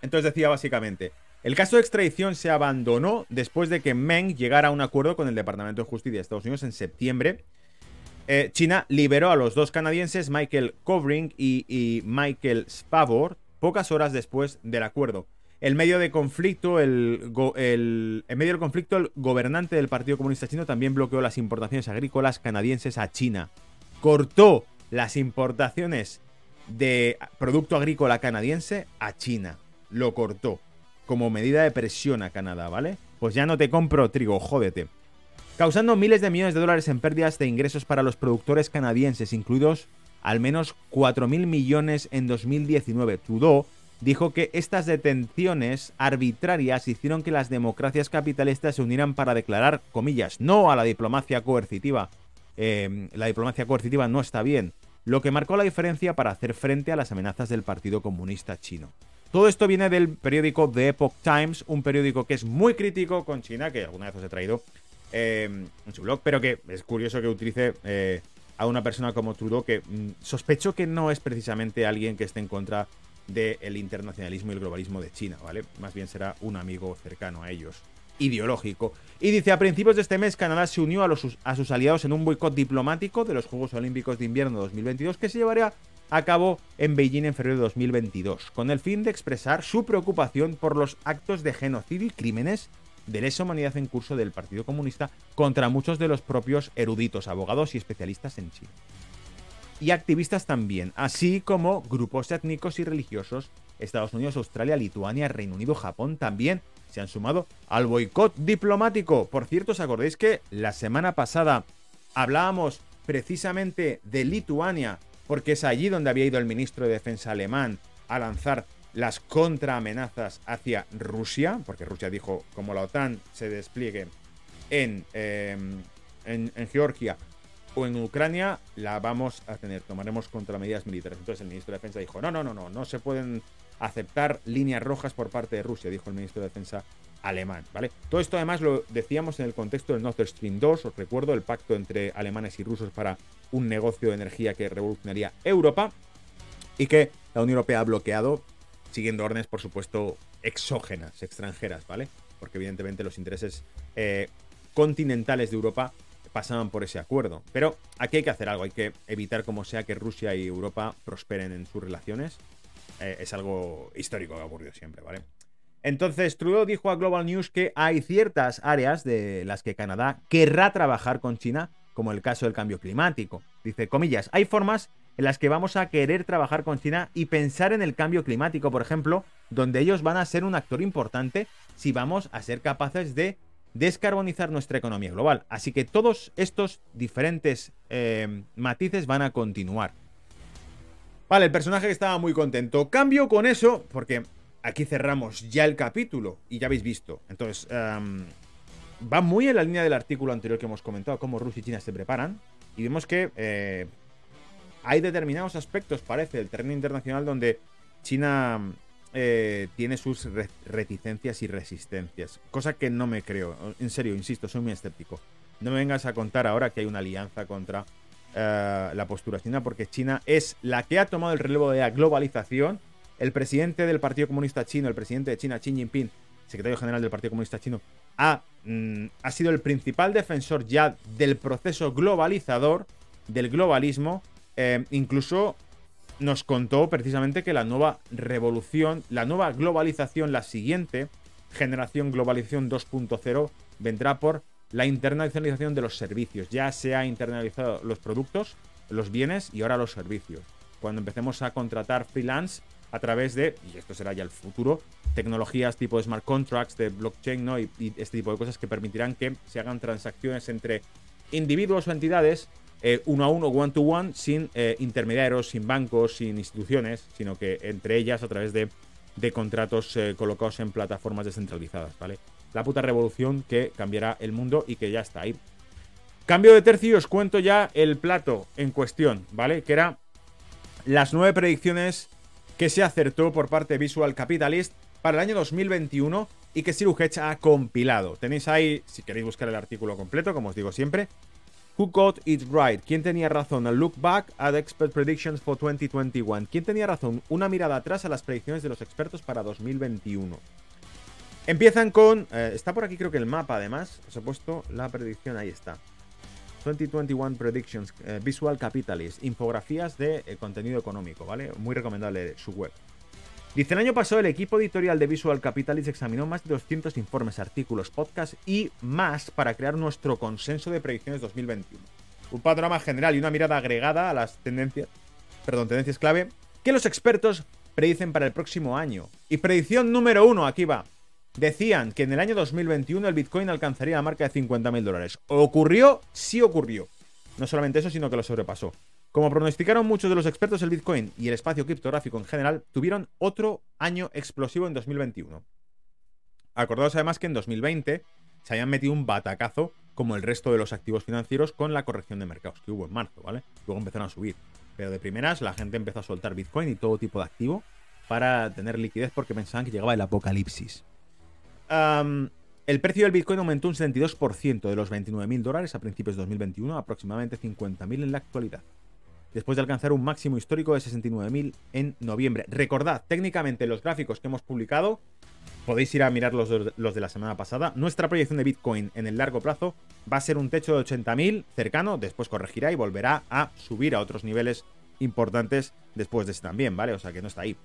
Entonces decía básicamente, el caso de extradición se abandonó después de que Meng llegara a un acuerdo con el Departamento de Justicia de Estados Unidos en septiembre. Eh, China liberó a los dos canadienses, Michael Covering y, y Michael Spavor, pocas horas después del acuerdo. El medio el, en medio del conflicto, el gobernante del Partido Comunista Chino también bloqueó las importaciones agrícolas canadienses a China. Cortó las importaciones de producto agrícola canadiense a China. Lo cortó. Como medida de presión a Canadá, ¿vale? Pues ya no te compro trigo, jódete. Causando miles de millones de dólares en pérdidas de ingresos para los productores canadienses, incluidos al menos 4.000 millones en 2019. Trudeau dijo que estas detenciones arbitrarias hicieron que las democracias capitalistas se unieran para declarar, comillas, no a la diplomacia coercitiva. Em, la diplomacia coercitiva no está bien, lo que marcó la diferencia para hacer frente a las amenazas del Partido Comunista Chino. Todo esto viene del periódico The Epoch Times, un periódico que es muy crítico con China, que alguna vez os he traído em, en su blog, pero que es curioso que utilice eh, a una persona como Trudeau, que mm, sospecho que no es precisamente alguien que esté en contra del internacionalismo y el globalismo de China, ¿vale? Más bien será un amigo cercano a ellos, ideológico. Y dice, a principios de este mes Canadá se unió a, los, a sus aliados en un boicot diplomático de los Juegos Olímpicos de Invierno 2022 que se llevaría a cabo en Beijing en febrero de 2022, con el fin de expresar su preocupación por los actos de genocidio y crímenes de lesa humanidad en curso del Partido Comunista contra muchos de los propios eruditos, abogados y especialistas en China y activistas también, así como grupos étnicos y religiosos. Estados Unidos, Australia, Lituania, Reino Unido, Japón también se han sumado al boicot diplomático. Por cierto, ¿os acordáis que la semana pasada hablábamos precisamente de Lituania? Porque es allí donde había ido el ministro de Defensa alemán a lanzar las contraamenazas hacia Rusia, porque Rusia dijo, como la OTAN se despliegue en, em, en, en Georgia, o en Ucrania la vamos a tener, tomaremos contramedidas militares. Entonces el ministro de Defensa dijo, no, no, no, no, no se pueden aceptar líneas rojas por parte de Rusia, dijo el ministro de Defensa alemán, ¿vale? Todo esto además lo decíamos en el contexto del Nord Stream 2, os recuerdo el pacto entre alemanes y rusos para un negocio de energía que revolucionaría Europa y que la Unión Europea ha bloqueado siguiendo órdenes, por supuesto, exógenas, extranjeras, ¿vale? Porque evidentemente los intereses eh, continentales de Europa pasaban por ese acuerdo. Pero aquí hay que hacer algo, hay que evitar como sea que Rusia y Europa prosperen en sus relaciones. Eh, es algo histórico que ha ocurrido siempre, ¿vale? Entonces, Trudeau dijo a Global News que hay ciertas áreas de las que Canadá querrá trabajar con China, como el caso del cambio climático. Dice, comillas, hay formas en las que vamos a querer trabajar con China y pensar en el cambio climático, por ejemplo, donde ellos van a ser un actor importante si vamos a ser capaces de descarbonizar nuestra economía global. Así que todos estos diferentes eh, matices van a continuar. Vale, el personaje estaba muy contento. Cambio con eso, porque aquí cerramos ya el capítulo y ya habéis visto. Entonces, em, va muy en la línea del artículo anterior que hemos comentado, cómo Rusia y China se preparan. Y vemos que eh, hay determinados aspectos, parece, del terreno internacional donde China eh, tiene sus reticencias y resistencias. Cosa que no me creo. En serio, insisto, soy muy escéptico. No me vengas a contar ahora que hay una alianza contra eh, la postura china, porque China es la que ha tomado el relevo de la globalización. El presidente del Partido Comunista Chino, el presidente de China, Xi Jinping, secretario general del Partido Comunista Chino, ha, mm, ha sido el principal defensor ya del proceso globalizador, del globalismo. Eh, incluso nos contó precisamente que la nueva revolución, la nueva globalización, la siguiente generación globalización 2.0 vendrá por la internacionalización de los servicios. Ya se ha internalizado los productos, los bienes y ahora los servicios. Cuando empecemos a contratar freelance a través de, y esto será ya el futuro, tecnologías tipo smart contracts, de blockchain, ¿no? Y, y este tipo de cosas que permitirán que se hagan transacciones entre individuos o entidades eh, uno a uno, one to one, sin eh, intermediarios, sin bancos, sin instituciones, sino que entre ellas a través de, contratos eh, colocados en plataformas descentralizadas, ¿vale? La puta revolución que cambiará el mundo y que ya está ahí. Cambio de tercio y os cuento ya el plato en cuestión, ¿vale? Que era las nueve predicciones que se acertó por parte de Visual Capitalist para el año 2021 y que Siru ha compilado. Tenéis ahí, si queréis buscar el artículo completo, como os digo siempre, Who got it right? ¿Quién tenía razón? A look back at expert predictions for 2021. ¿Quién tenía razón? Una mirada atrás a las predicciones de los expertos para 2021. Empiezan con... Eh, está por aquí creo que el mapa además. Os he puesto la predicción, ahí está. 2021 Predictions, eh, Visual Capitalist, infografías de eh, contenido económico, ¿vale? Muy recomendable su web. Dice, el año pasado el equipo editorial de Visual Capitalist examinó más de 200 informes, artículos, podcasts y más para crear nuestro consenso de predicciones 2021. Un panorama general y una mirada agregada a las tendencias, perdón, tendencias clave que los expertos predicen para el próximo año. Y predicción número uno, aquí va. Decían que en el año 2021 el Bitcoin alcanzaría la marca de 50.000 dólares. ¿Ocurrió? Sí ocurrió. No solamente eso, sino que lo sobrepasó. Como pronosticaron muchos de los expertos, el Bitcoin y el espacio criptográfico en general tuvieron otro año explosivo en 2021. Acordaos además que en 2020 se habían metido un batacazo como el resto de los activos financieros con la corrección de mercados que hubo en marzo, ¿vale? Luego empezaron a subir. Pero de primeras la gente empezó a soltar Bitcoin y todo tipo de activo para tener liquidez porque pensaban que llegaba el apocalipsis. el precio del Bitcoin aumentó un 72% de los 29.000 dólares a principios de 2021 a aproximadamente 50.000 en la actualidad después de alcanzar un máximo histórico de 69.000 en noviembre. Recordad, técnicamente los gráficos que hemos publicado, podéis ir a mirar los, de la semana pasada, nuestra proyección de Bitcoin en el largo plazo va a ser un techo de 80.000 cercano, después corregirá y volverá a subir a otros niveles importantes después de ese también, ¿vale? O sea que no está ahí.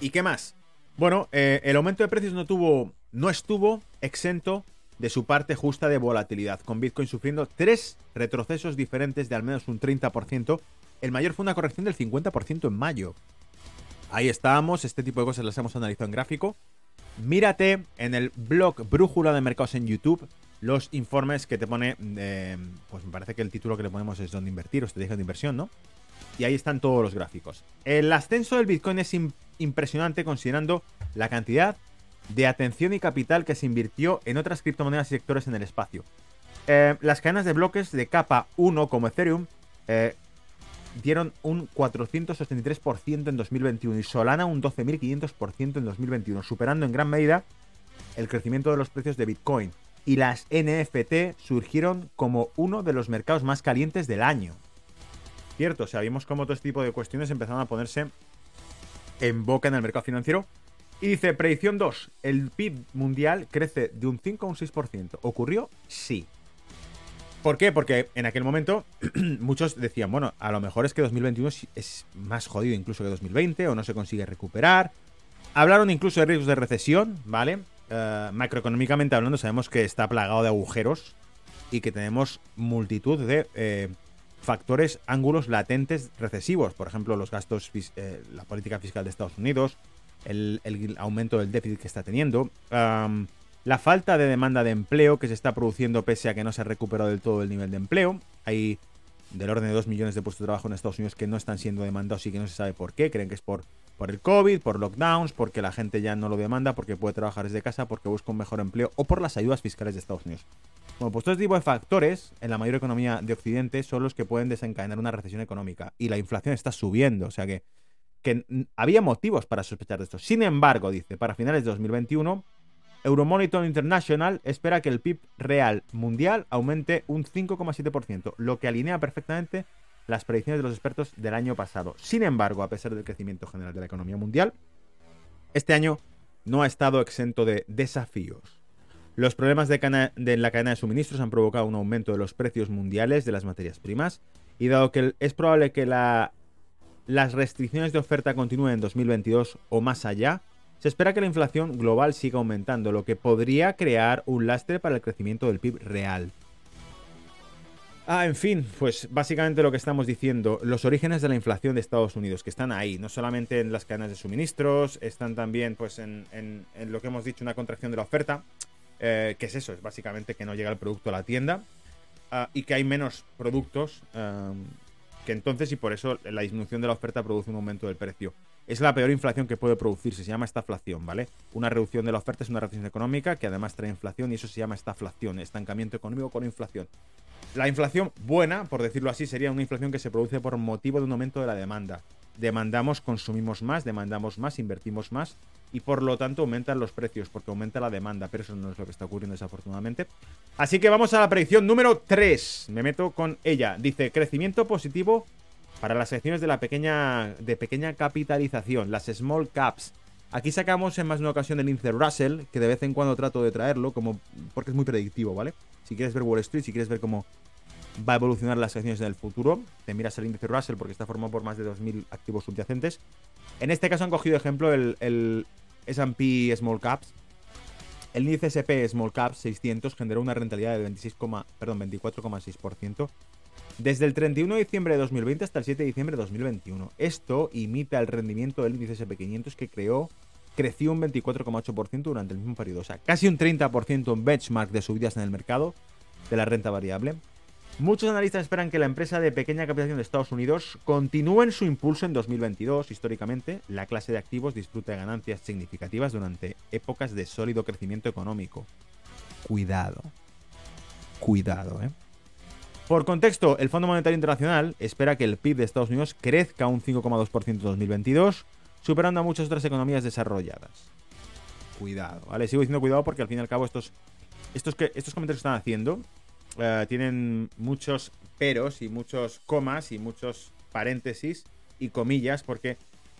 ¿Y qué más? Bueno, eh, el aumento de precios no tuvo, no estuvo exento de su parte justa de volatilidad, con Bitcoin sufriendo tres retrocesos diferentes de al menos un 30%. El mayor fue una corrección del 50% en mayo. Ahí estábamos, este tipo de cosas las hemos analizado en gráfico. Mírate en el blog Brújula de Mercados en YouTube los informes que te pone, eh, pues me parece que el título que le ponemos es donde invertir o estrategia de inversión, ¿no? Y ahí están todos los gráficos. El ascenso del Bitcoin es impresionante considerando la cantidad de atención y capital que se invirtió en otras criptomonedas y sectores en el espacio. Eh, las cadenas de bloques de capa 1 como Ethereum eh, dieron un 483% en 2021 y Solana un 12.500% en 2021, superando en gran medida el crecimiento de los precios de Bitcoin. Y las NFT surgieron como uno de los mercados más calientes del año. Cierto, o sea, vimos cómo todo este tipo de cuestiones empezaron a ponerse en boca en el mercado financiero y dice, predicción 2, el PIB mundial crece de un 5 a un 6%. ¿Ocurrió? Sí. ¿Por qué? Porque en aquel momento muchos decían, bueno, a lo mejor es que 2021 es más jodido incluso que 2020 o no se consigue recuperar. Hablaron incluso de riesgos de recesión, ¿vale? Eh, macroeconómicamente hablando sabemos que está plagado de agujeros y que tenemos multitud de eh, factores, ángulos latentes recesivos. Por ejemplo, los gastos, eh, la política fiscal de Estados Unidos, el, aumento del déficit que está teniendo, la falta de demanda de empleo que se está produciendo pese a que no se ha recuperado del todo el nivel de empleo. Hay del orden de 2 millones de puestos de trabajo en Estados Unidos que no están siendo demandados y que no se sabe por qué. Creen que es por, por el COVID, por lockdowns, porque la gente ya no lo demanda, porque puede trabajar desde casa, porque busca un mejor empleo o por las ayudas fiscales de Estados Unidos. Bueno, pues todo este tipo de factores en la mayor economía de Occidente son los que pueden desencadenar una recesión económica. Y la inflación está subiendo, o sea que, que había motivos para sospechar de esto. Sin embargo, dice, para finales de 2021, Euromonitor International espera que el PIB real mundial aumente un 5,7%, lo que alinea perfectamente las predicciones de los expertos del año pasado. Sin embargo, a pesar del crecimiento general de la economía mundial, este año no ha estado exento de desafíos. Los problemas de, la cadena de suministros han provocado un aumento de los precios mundiales de las materias primas y dado que es probable que las restricciones de oferta continúen en 2022 o más allá, se espera que la inflación global siga aumentando, lo que podría crear un lastre para el crecimiento del PIB real. Ah, en fin, pues básicamente lo que estamos diciendo, los orígenes de la inflación de Estados Unidos, que están ahí, no solamente en las cadenas de suministros, están también pues en, lo que hemos dicho, una contracción de la oferta. Eh, ¿Qué es eso? Es básicamente que no llega el producto a la tienda ah, y que hay menos productos em, que entonces y por eso la disminución de la oferta produce un aumento del precio. Es la peor inflación que puede producirse, se llama estaflación, ¿vale? Una reducción de la oferta es una recesión económica que además trae inflación y eso se llama estaflación, estancamiento económico con inflación. La inflación buena, por decirlo así, sería una inflación que se produce por motivo de un aumento de la demanda. Demandamos, consumimos más, demandamos más, invertimos más y por lo tanto aumentan los precios porque aumenta la demanda, pero eso no es lo que está ocurriendo desafortunadamente. Así que vamos a la predicción número 3. Me meto con ella. Dice crecimiento positivo para las acciones de la pequeña de pequeña capitalización, las small caps. Aquí sacamos en más de una ocasión el índice Russell, que de vez en cuando trato de traerlo como porque es muy predictivo, ¿vale? Si quieres ver Wall Street, si quieres ver cómo va a evolucionar las acciones en el futuro. Te miras el índice Russell porque está formado por más de 2.000 activos subyacentes. En este caso han cogido ejemplo el, S&P Small Caps. El índice SP Small Caps 600 generó una rentabilidad de 24,6% desde el 31 de diciembre de 2020 hasta el 7 de diciembre de 2021. Esto imita el rendimiento del índice SP500 que creó creció un 24,8% durante el mismo periodo. O sea, casi un 30% en benchmark de subidas en el mercado de la renta variable. Muchos analistas esperan que la empresa de pequeña capitalización de Estados Unidos continúe en su impulso en 2022. Históricamente, la clase de activos disfruta de ganancias significativas durante épocas de sólido crecimiento económico. Cuidado. Cuidado, ¿eh? Por contexto, el Fondo Monetario Internacional espera que el PIB de Estados Unidos crezca un 5,2% en 2022, superando a muchas otras economías desarrolladas. Cuidado, ¿vale? Sigo diciendo cuidado porque al fin y al cabo estos, estos, que, estos comentarios que están haciendo eh, tienen muchos peros y muchos comas y muchos paréntesis y comillas porque,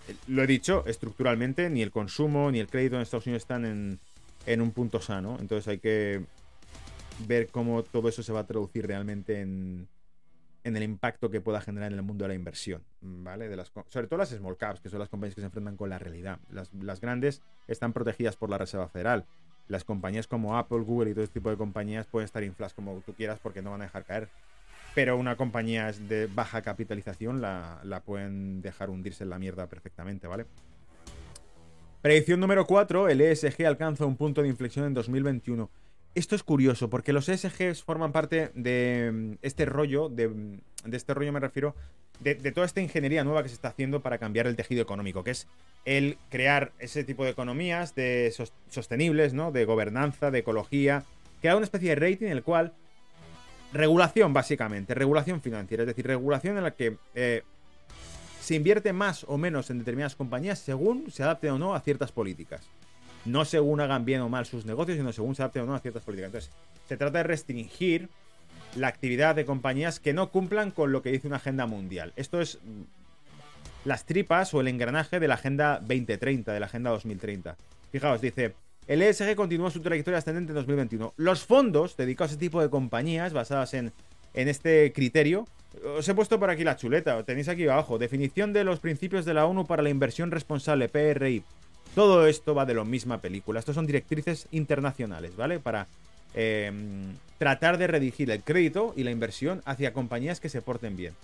eh, lo he dicho, estructuralmente ni el consumo ni el crédito en Estados Unidos están en, en un punto sano. Entonces hay que ver cómo todo eso se va a traducir realmente en, en el impacto que pueda generar en el mundo de la inversión, ¿vale? De las, sobre todo las small caps, que son las compañías que se enfrentan con la realidad. Las, grandes están protegidas por la Reserva Federal las compañías como Apple, Google y todo este tipo de compañías pueden estar infladas como tú quieras porque no van a dejar caer. Pero una compañía de baja capitalización la, la pueden dejar hundirse en la mierda perfectamente, ¿vale? Predicción número 4, el ESG alcanza un punto de inflexión en 2021. Esto es curioso, porque los ESGs forman parte de mm, este rollo, de, mm, de este rollo me refiero, de, toda esta ingeniería nueva que se está haciendo para cambiar el tejido económico, que es el crear ese tipo de economías de sostenibles, ¿no? De gobernanza, de ecología, crear una especie de rating en el cual regulación básicamente, regulación financiera, es decir, regulación en la que eh, se invierte más o menos en determinadas compañías según se adapte o no a ciertas políticas no según hagan bien o mal sus negocios, sino según se adapten o no a ciertas políticas. Entonces, se trata de restringir la actividad de compañías que no cumplan con lo que dice una agenda mundial. Esto es mm, las tripas o el engranaje de la Agenda 2030, de la Agenda 2030. Fijaos, dice, el ESG continúa su trayectoria ascendente en 2021. Los fondos dedicados a ese tipo de compañías basadas en, en este criterio, os he puesto por aquí la chuleta, tenéis aquí abajo, definición de los principios de la ONU para la inversión responsable, PRI. Todo esto va de la misma película. Estos son directrices internacionales, ¿vale? Para em, tratar de redigir el crédito y la inversión hacia compañías que se porten bien.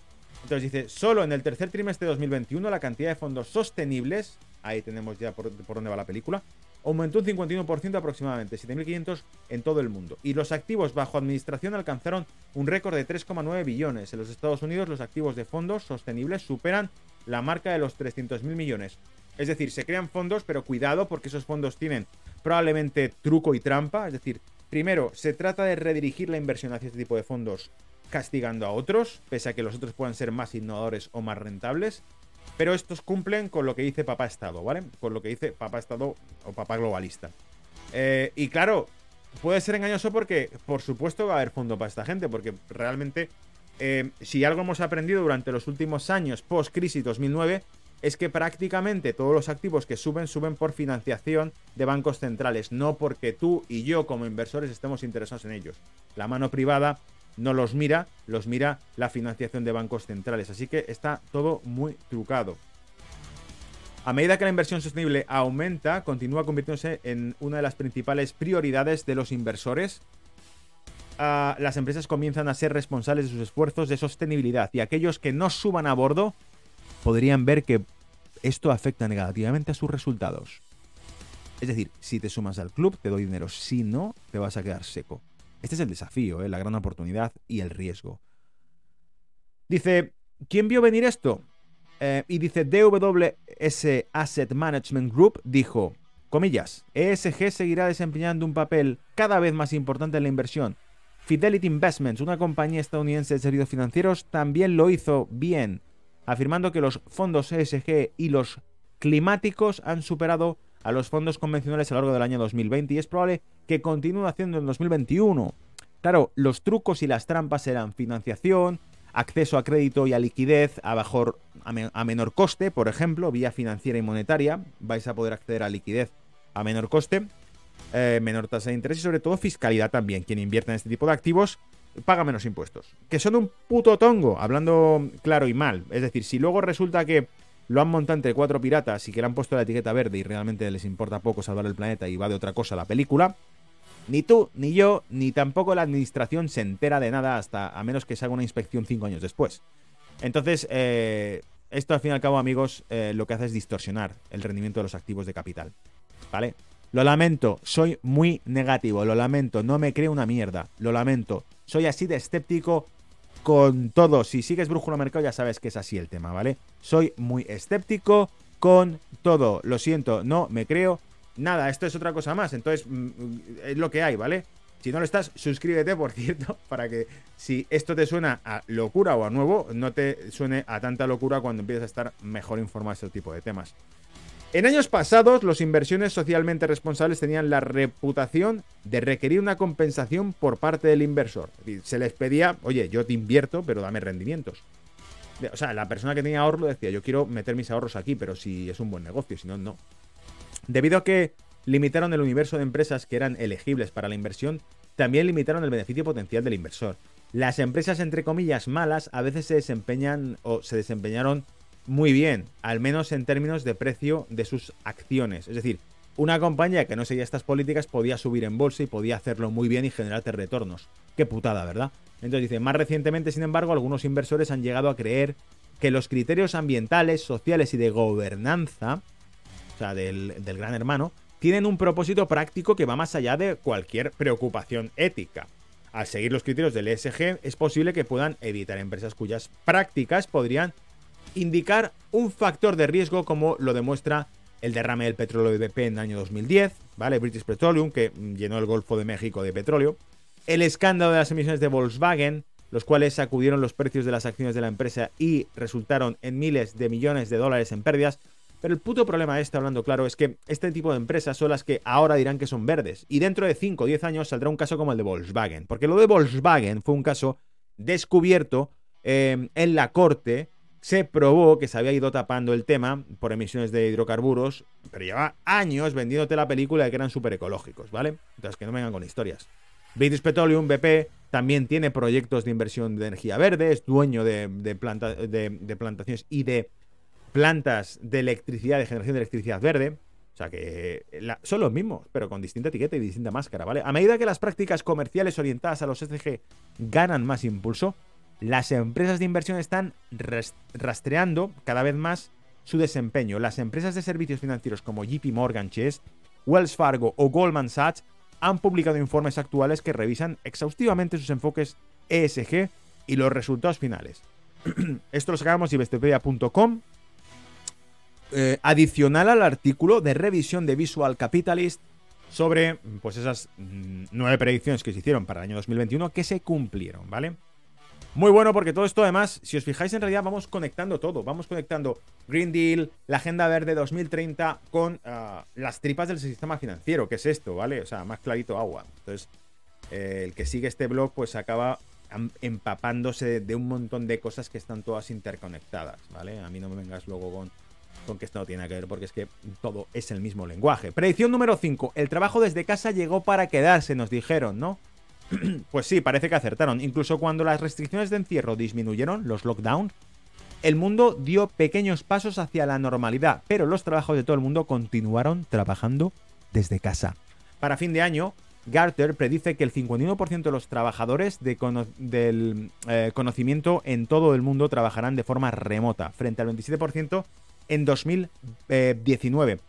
Entonces dice, solo en el tercer trimestre de 2021 la cantidad de fondos sostenibles, ahí tenemos ya por dónde va la película, aumentó un 51% aproximadamente, 7.500 en todo el mundo. Y los activos bajo administración alcanzaron un récord de 3,9 billones. En los Estados Unidos los activos de fondos sostenibles superan la marca de los 300.000 millones. Es decir, se crean fondos, pero cuidado porque esos fondos tienen probablemente truco y trampa, es decir, primero, se trata de redirigir la inversión hacia este tipo de fondos castigando a otros, pese a que los otros puedan ser más innovadores o más rentables. Pero estos cumplen con lo que dice Papá Estado, ¿vale? Con lo que dice Papá Estado o Papá Globalista. Eh, y claro, puede ser engañoso porque, por supuesto, va a haber fondo para esta gente, porque realmente, eh, si algo hemos aprendido durante los últimos años, post-crisis 2009, es que prácticamente todos los activos que suben, suben por financiación de bancos centrales, no porque tú y yo como inversores estemos interesados en ellos. La mano privada no los mira, los mira la financiación de bancos centrales. Así que está todo muy trucado. A medida que la inversión sostenible aumenta, continúa convirtiéndose en una de las principales prioridades de los inversores. Las empresas comienzan a ser responsables de sus esfuerzos de sostenibilidad y aquellos que no suban a bordo podrían ver que esto afecta negativamente a sus resultados. Es decir, si te sumas al club, te doy dinero. Si no, te vas a quedar seco. Este es el desafío, ¿eh? la gran oportunidad y el riesgo. Dice, ¿quién vio venir esto? Eh, y dice, DWS Asset Management Group dijo, comillas, ESG seguirá desempeñando un papel cada vez más importante en la inversión. Fidelity Investments, una compañía estadounidense de servicios financieros, también lo hizo bien, afirmando que los fondos ESG y los climáticos han superado a los fondos convencionales a lo largo del año 2020 y es probable que continúe haciendo en 2021. Claro, los trucos y las trampas eran financiación, acceso a crédito y a liquidez a, a, menor coste, por ejemplo, vía financiera y monetaria, vais a poder acceder a liquidez a menor coste, eh, menor tasa de interés y sobre todo fiscalidad también. Quien invierte en este tipo de activos paga menos impuestos. Que son un puto tongo, hablando claro y mal. Es decir, si luego resulta que lo han montado entre cuatro piratas y que le han puesto la etiqueta verde y realmente les importa poco salvar el planeta y va de otra cosa la película. Ni tú, ni yo, ni tampoco la administración se entera de nada hasta a menos que se haga una inspección cinco años después. Entonces, eh, esto al fin y al cabo, amigos, eh, lo que hace es distorsionar el rendimiento de los activos de capital. ¿Vale? Lo lamento, soy muy negativo, lo lamento, no me creo una mierda, lo lamento. Soy así de escéptico con todo. Si sigues Brújula Mercado ya sabes que es así el tema, ¿vale? Soy muy escéptico con todo. Lo siento, no me creo nada. Esto es otra cosa más. Entonces, mm, mm, es lo que hay, ¿vale? Si no lo estás, suscríbete, por cierto, para que si esto te suena a locura o a nuevo, no te suene a tanta locura cuando empieces a estar mejor informado de este tipo de temas. En años pasados, los inversiones socialmente responsables tenían la reputación de requerir una compensación por parte del inversor. Se les pedía, oye, yo te invierto, pero dame rendimientos. O sea, la persona que tenía ahorro decía, yo quiero meter mis ahorros aquí, pero si es un buen negocio, si no, no. Debido a que limitaron el universo de empresas que eran elegibles para la inversión, también limitaron el beneficio potencial del inversor. Las empresas, entre comillas, malas, a veces se desempeñan o se desempeñaron muy bien, al menos en términos de precio de sus acciones. Es decir, una compañía que no seguía estas políticas podía subir en bolsa y podía hacerlo muy bien y generarte retornos. Qué putada, ¿verdad? Entonces dice, más recientemente, sin embargo, algunos inversores han llegado a creer que los criterios ambientales, sociales y de gobernanza, o sea, del, del gran hermano, tienen un propósito práctico que va más allá de cualquier preocupación ética. Al seguir los criterios del ESG, es posible que puedan evitar empresas cuyas prácticas podrían indicar un factor de riesgo como lo demuestra el derrame del petróleo de BP en el año 2010, ¿vale? British Petroleum, que llenó el Golfo de México de petróleo. El escándalo de las emisiones de Volkswagen, los cuales sacudieron los precios de las acciones de la empresa y resultaron en miles de millones de dólares en pérdidas. Pero el puto problema de este, hablando claro, es que este tipo de empresas son las que ahora dirán que son verdes. Y dentro de 5 o 10 años saldrá un caso como el de Volkswagen. Porque lo de Volkswagen fue un caso descubierto eh, en la corte se probó que se había ido tapando el tema por emisiones de hidrocarburos, pero lleva años vendiéndote la película de que eran súper ecológicos, ¿vale? Entonces que no vengan con historias. British Petroleum, BP, también tiene proyectos de inversión de energía verde, es dueño de, de, plantaciones y de plantas de electricidad, de generación de electricidad verde. O sea que son los mismos, pero con distinta etiqueta y distinta máscara, ¿vale? A medida que las prácticas comerciales orientadas a los SDG ganan más impulso, las empresas de inversión están rastreando cada vez más su desempeño. Las empresas de servicios financieros como JP Morgan Chase, Wells Fargo o Goldman Sachs han publicado informes actuales que revisan exhaustivamente sus enfoques ESG y los resultados finales. Esto lo sacamos de investopedia.com. Eh, adicional al artículo de revisión de Visual Capitalist sobre pues esas mm, nueve predicciones que se hicieron para el año 2021 que se cumplieron, ¿vale? Muy bueno porque todo esto además, si os fijáis en realidad vamos conectando todo, vamos conectando Green Deal, la Agenda Verde 2030 con ah, las tripas del sistema financiero, que es esto, ¿vale? O sea, más clarito agua. Entonces, eh, el que sigue este blog pues acaba empapándose de un montón de cosas que están todas interconectadas, ¿vale? A mí no me vengas luego con, con que esto no tiene que ver porque es que todo es el mismo lenguaje. Predicción número 5. El trabajo desde casa llegó para quedarse, nos dijeron, ¿no? pues sí, parece que acertaron. Incluso cuando las restricciones de encierro disminuyeron, los lockdowns, el mundo dio pequeños pasos hacia la normalidad, pero los trabajos de todo el mundo continuaron trabajando desde casa. Para fin de año, Garter predice que el 51% de los trabajadores del eh, conocimiento en todo el mundo trabajarán de forma remota, frente al 27% en 2019.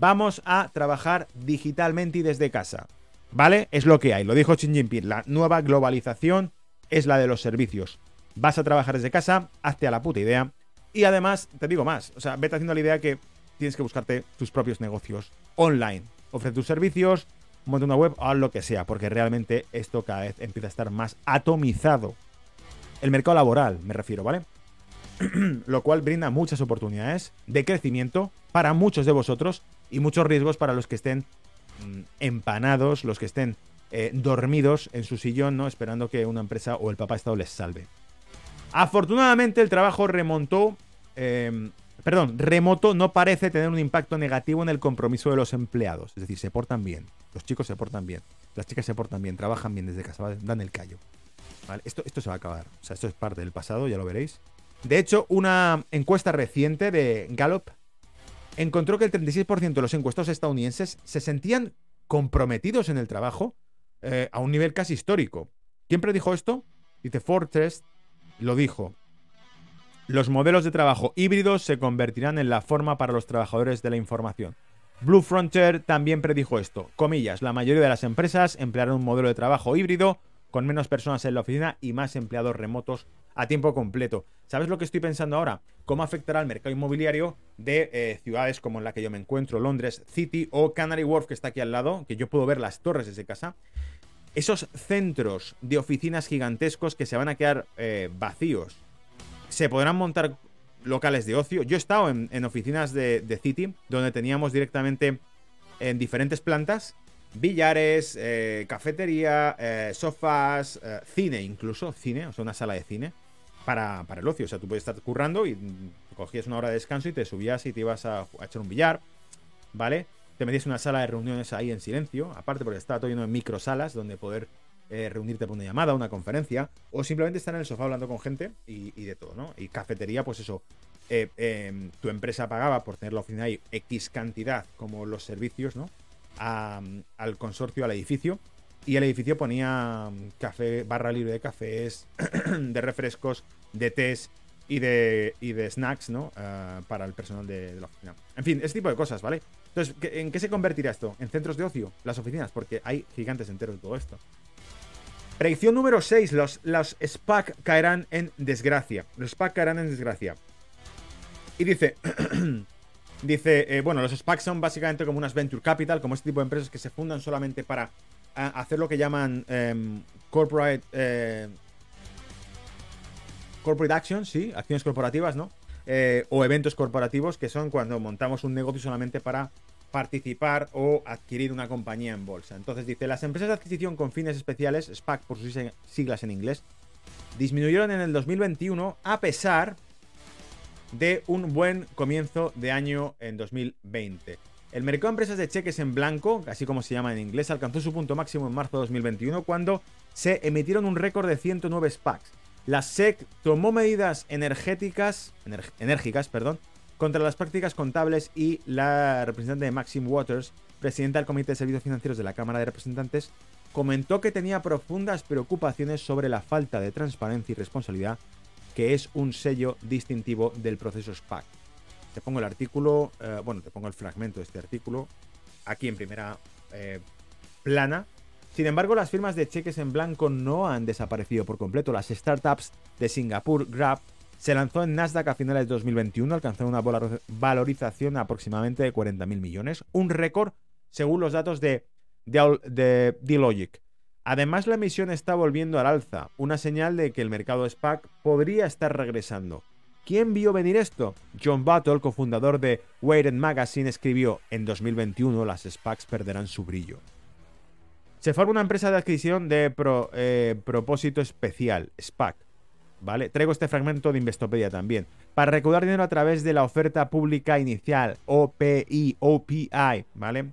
Vamos a trabajar digitalmente y desde casa. ¿Vale? Es lo que hay. Lo dijo Xi Jinping. La nueva globalización es la de los servicios. Vas a trabajar desde casa, hazte a la puta idea. Y además, te digo más. O sea, vete haciendo la idea que tienes que buscarte tus propios negocios online. Ofrece tus servicios, monta una web, haz lo que sea, porque realmente esto cada vez empieza a estar más atomizado. El mercado laboral, me refiero, ¿vale? lo cual brinda muchas oportunidades de crecimiento para muchos de vosotros y muchos riesgos para los que estén empanados, los que estén eh, dormidos en su sillón, ¿no? Esperando que una empresa o el papá Estado les salve. Afortunadamente el trabajo remontó, em, perdón, remoto no parece tener un impacto negativo en el compromiso de los empleados. Es decir, se portan bien, los chicos se portan bien, las chicas se portan bien, trabajan bien desde casa, dan el callo. Esto, esto se va a acabar. O sea, esto es parte del pasado, ya lo veréis. De hecho, una encuesta reciente de Gallup encontró que el 36% de los encuestados estadounidenses se sentían comprometidos en el trabajo eh, a un nivel casi histórico. ¿Quién predijo esto? Dice Fortress, lo dijo. Los modelos de trabajo híbridos se convertirán en la forma para los trabajadores de la información. Blue Frontier también predijo esto. Comillas, la mayoría de las empresas emplearán un modelo de trabajo híbrido con menos personas en la oficina y más empleados remotos a tiempo completo. ¿Sabes lo que estoy pensando ahora? ¿Cómo afectará al mercado inmobiliario de eh, ciudades como en la que yo me encuentro, Londres City o Canary Wharf, que está aquí al lado, que yo puedo ver las torres desde casa? Esos centros de oficinas gigantescos que se van a quedar eh, vacíos. Se podrán montar locales de ocio. Yo he estado en, oficinas de, de City, donde teníamos directamente en diferentes plantas billares, eh, cafetería, eh, sofás, eh, cine incluso, cine, o sea, una sala de cine para, el ocio. O sea, tú puedes estar currando y cogías una hora de descanso y te subías y te ibas a, echar un billar, ¿vale? Te metías una sala de reuniones ahí en silencio, aparte porque estaba todo lleno de microsalas donde poder reunirte por una llamada, una conferencia, o simplemente estar en el sofá hablando con gente y, y de todo, ¿no? Y cafetería, pues eso, em, tu empresa pagaba por tener la oficina ahí X cantidad como los servicios, ¿no? Al consorcio, al edificio. Y el edificio ponía café, barra libre de cafés, de refrescos, de tés y de, y de snacks, ¿no? Ah, para el personal de, la oficina. En fin, ese tipo de cosas, ¿vale? Entonces, ¿en qué se convertirá esto? ¿En centros de ocio? Las oficinas, porque hay gigantes enteros de todo esto. Predicción número 6. Los, los SPAC caerán en desgracia. Los SPAC caerán en desgracia. Y dice, Dice, eh, bueno, los SPACs son básicamente como unas venture capital, como este tipo de empresas que se fundan solamente para hacer lo que llaman em, corporate, eh, corporate action, sí, acciones corporativas, ¿no? Eh, o eventos corporativos, que son cuando montamos un negocio solamente para participar o adquirir una compañía en bolsa. Entonces dice, las empresas de adquisición con fines especiales, SPAC por sus siglas en inglés, disminuyeron en el 2021 a pesar de un buen comienzo de año en 2020. El mercado de empresas de cheques en blanco, así como se llama en inglés, alcanzó su punto máximo en marzo de 2021 cuando se emitieron un récord de 109 SPACs. La SEC tomó medidas energéticas, enérgicas perdón, contra las prácticas contables y la representante de Maxim Waters, presidenta del Comité de Servicios Financieros de la Cámara de Representantes, comentó que tenía profundas preocupaciones sobre la falta de transparencia y responsabilidad que es un sello distintivo del proceso SPAC. Te pongo el artículo, eh, bueno, te pongo el fragmento de este artículo aquí en primera eh, plana. Sin embargo, las firmas de cheques en blanco no han desaparecido por completo. Las startups de Singapur, Grab, se lanzó en Nasdaq a finales de 2021, alcanzando una valorización aproximadamente de 40.000 millones, un récord según los datos de de, D-Logic. Además, la emisión está volviendo al alza, una señal de que el mercado SPAC podría estar regresando. ¿Quién vio venir esto? John Battle, cofundador de Weighted Magazine, escribió, en 2021 las SPACs perderán su brillo. Se forma una empresa de adquisición de eh, propósito especial, SPAC. ¿Vale? Traigo este fragmento de Investopedia también. Para recaudar dinero a través de la oferta pública inicial, OPI, OPI, ¿vale?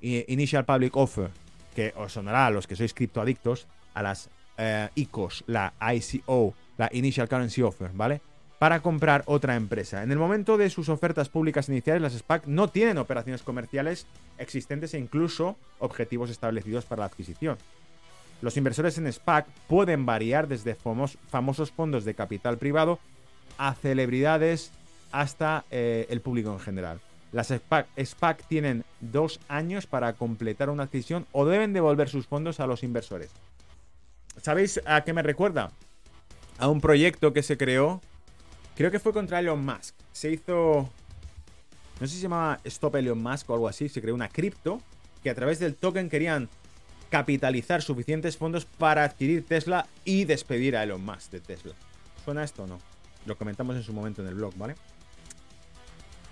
Initial Public Offer, que os sonará a los que sois criptoadictos, a las eh, ICOs, la ICO, la Initial Currency Offer, ¿vale? para comprar otra empresa. En el momento de sus ofertas públicas iniciales, las SPAC no tienen operaciones comerciales existentes e incluso objetivos establecidos para la adquisición. Los inversores en SPAC pueden variar desde famosos fondos de capital privado a celebridades hasta eh, el público en general. Las SPAC, tienen dos años para completar una adquisición o deben devolver sus fondos a los inversores. ¿Sabéis a qué me recuerda? A un proyecto que se creó Creo que fue contra Elon Musk. Se hizo. No sé si se llamaba Stop Elon Musk o algo así. Se creó una cripto que a través del token querían capitalizar suficientes fondos para adquirir Tesla y despedir a Elon Musk de Tesla. ¿Suena esto o no? Lo comentamos en su momento en el blog, ¿vale?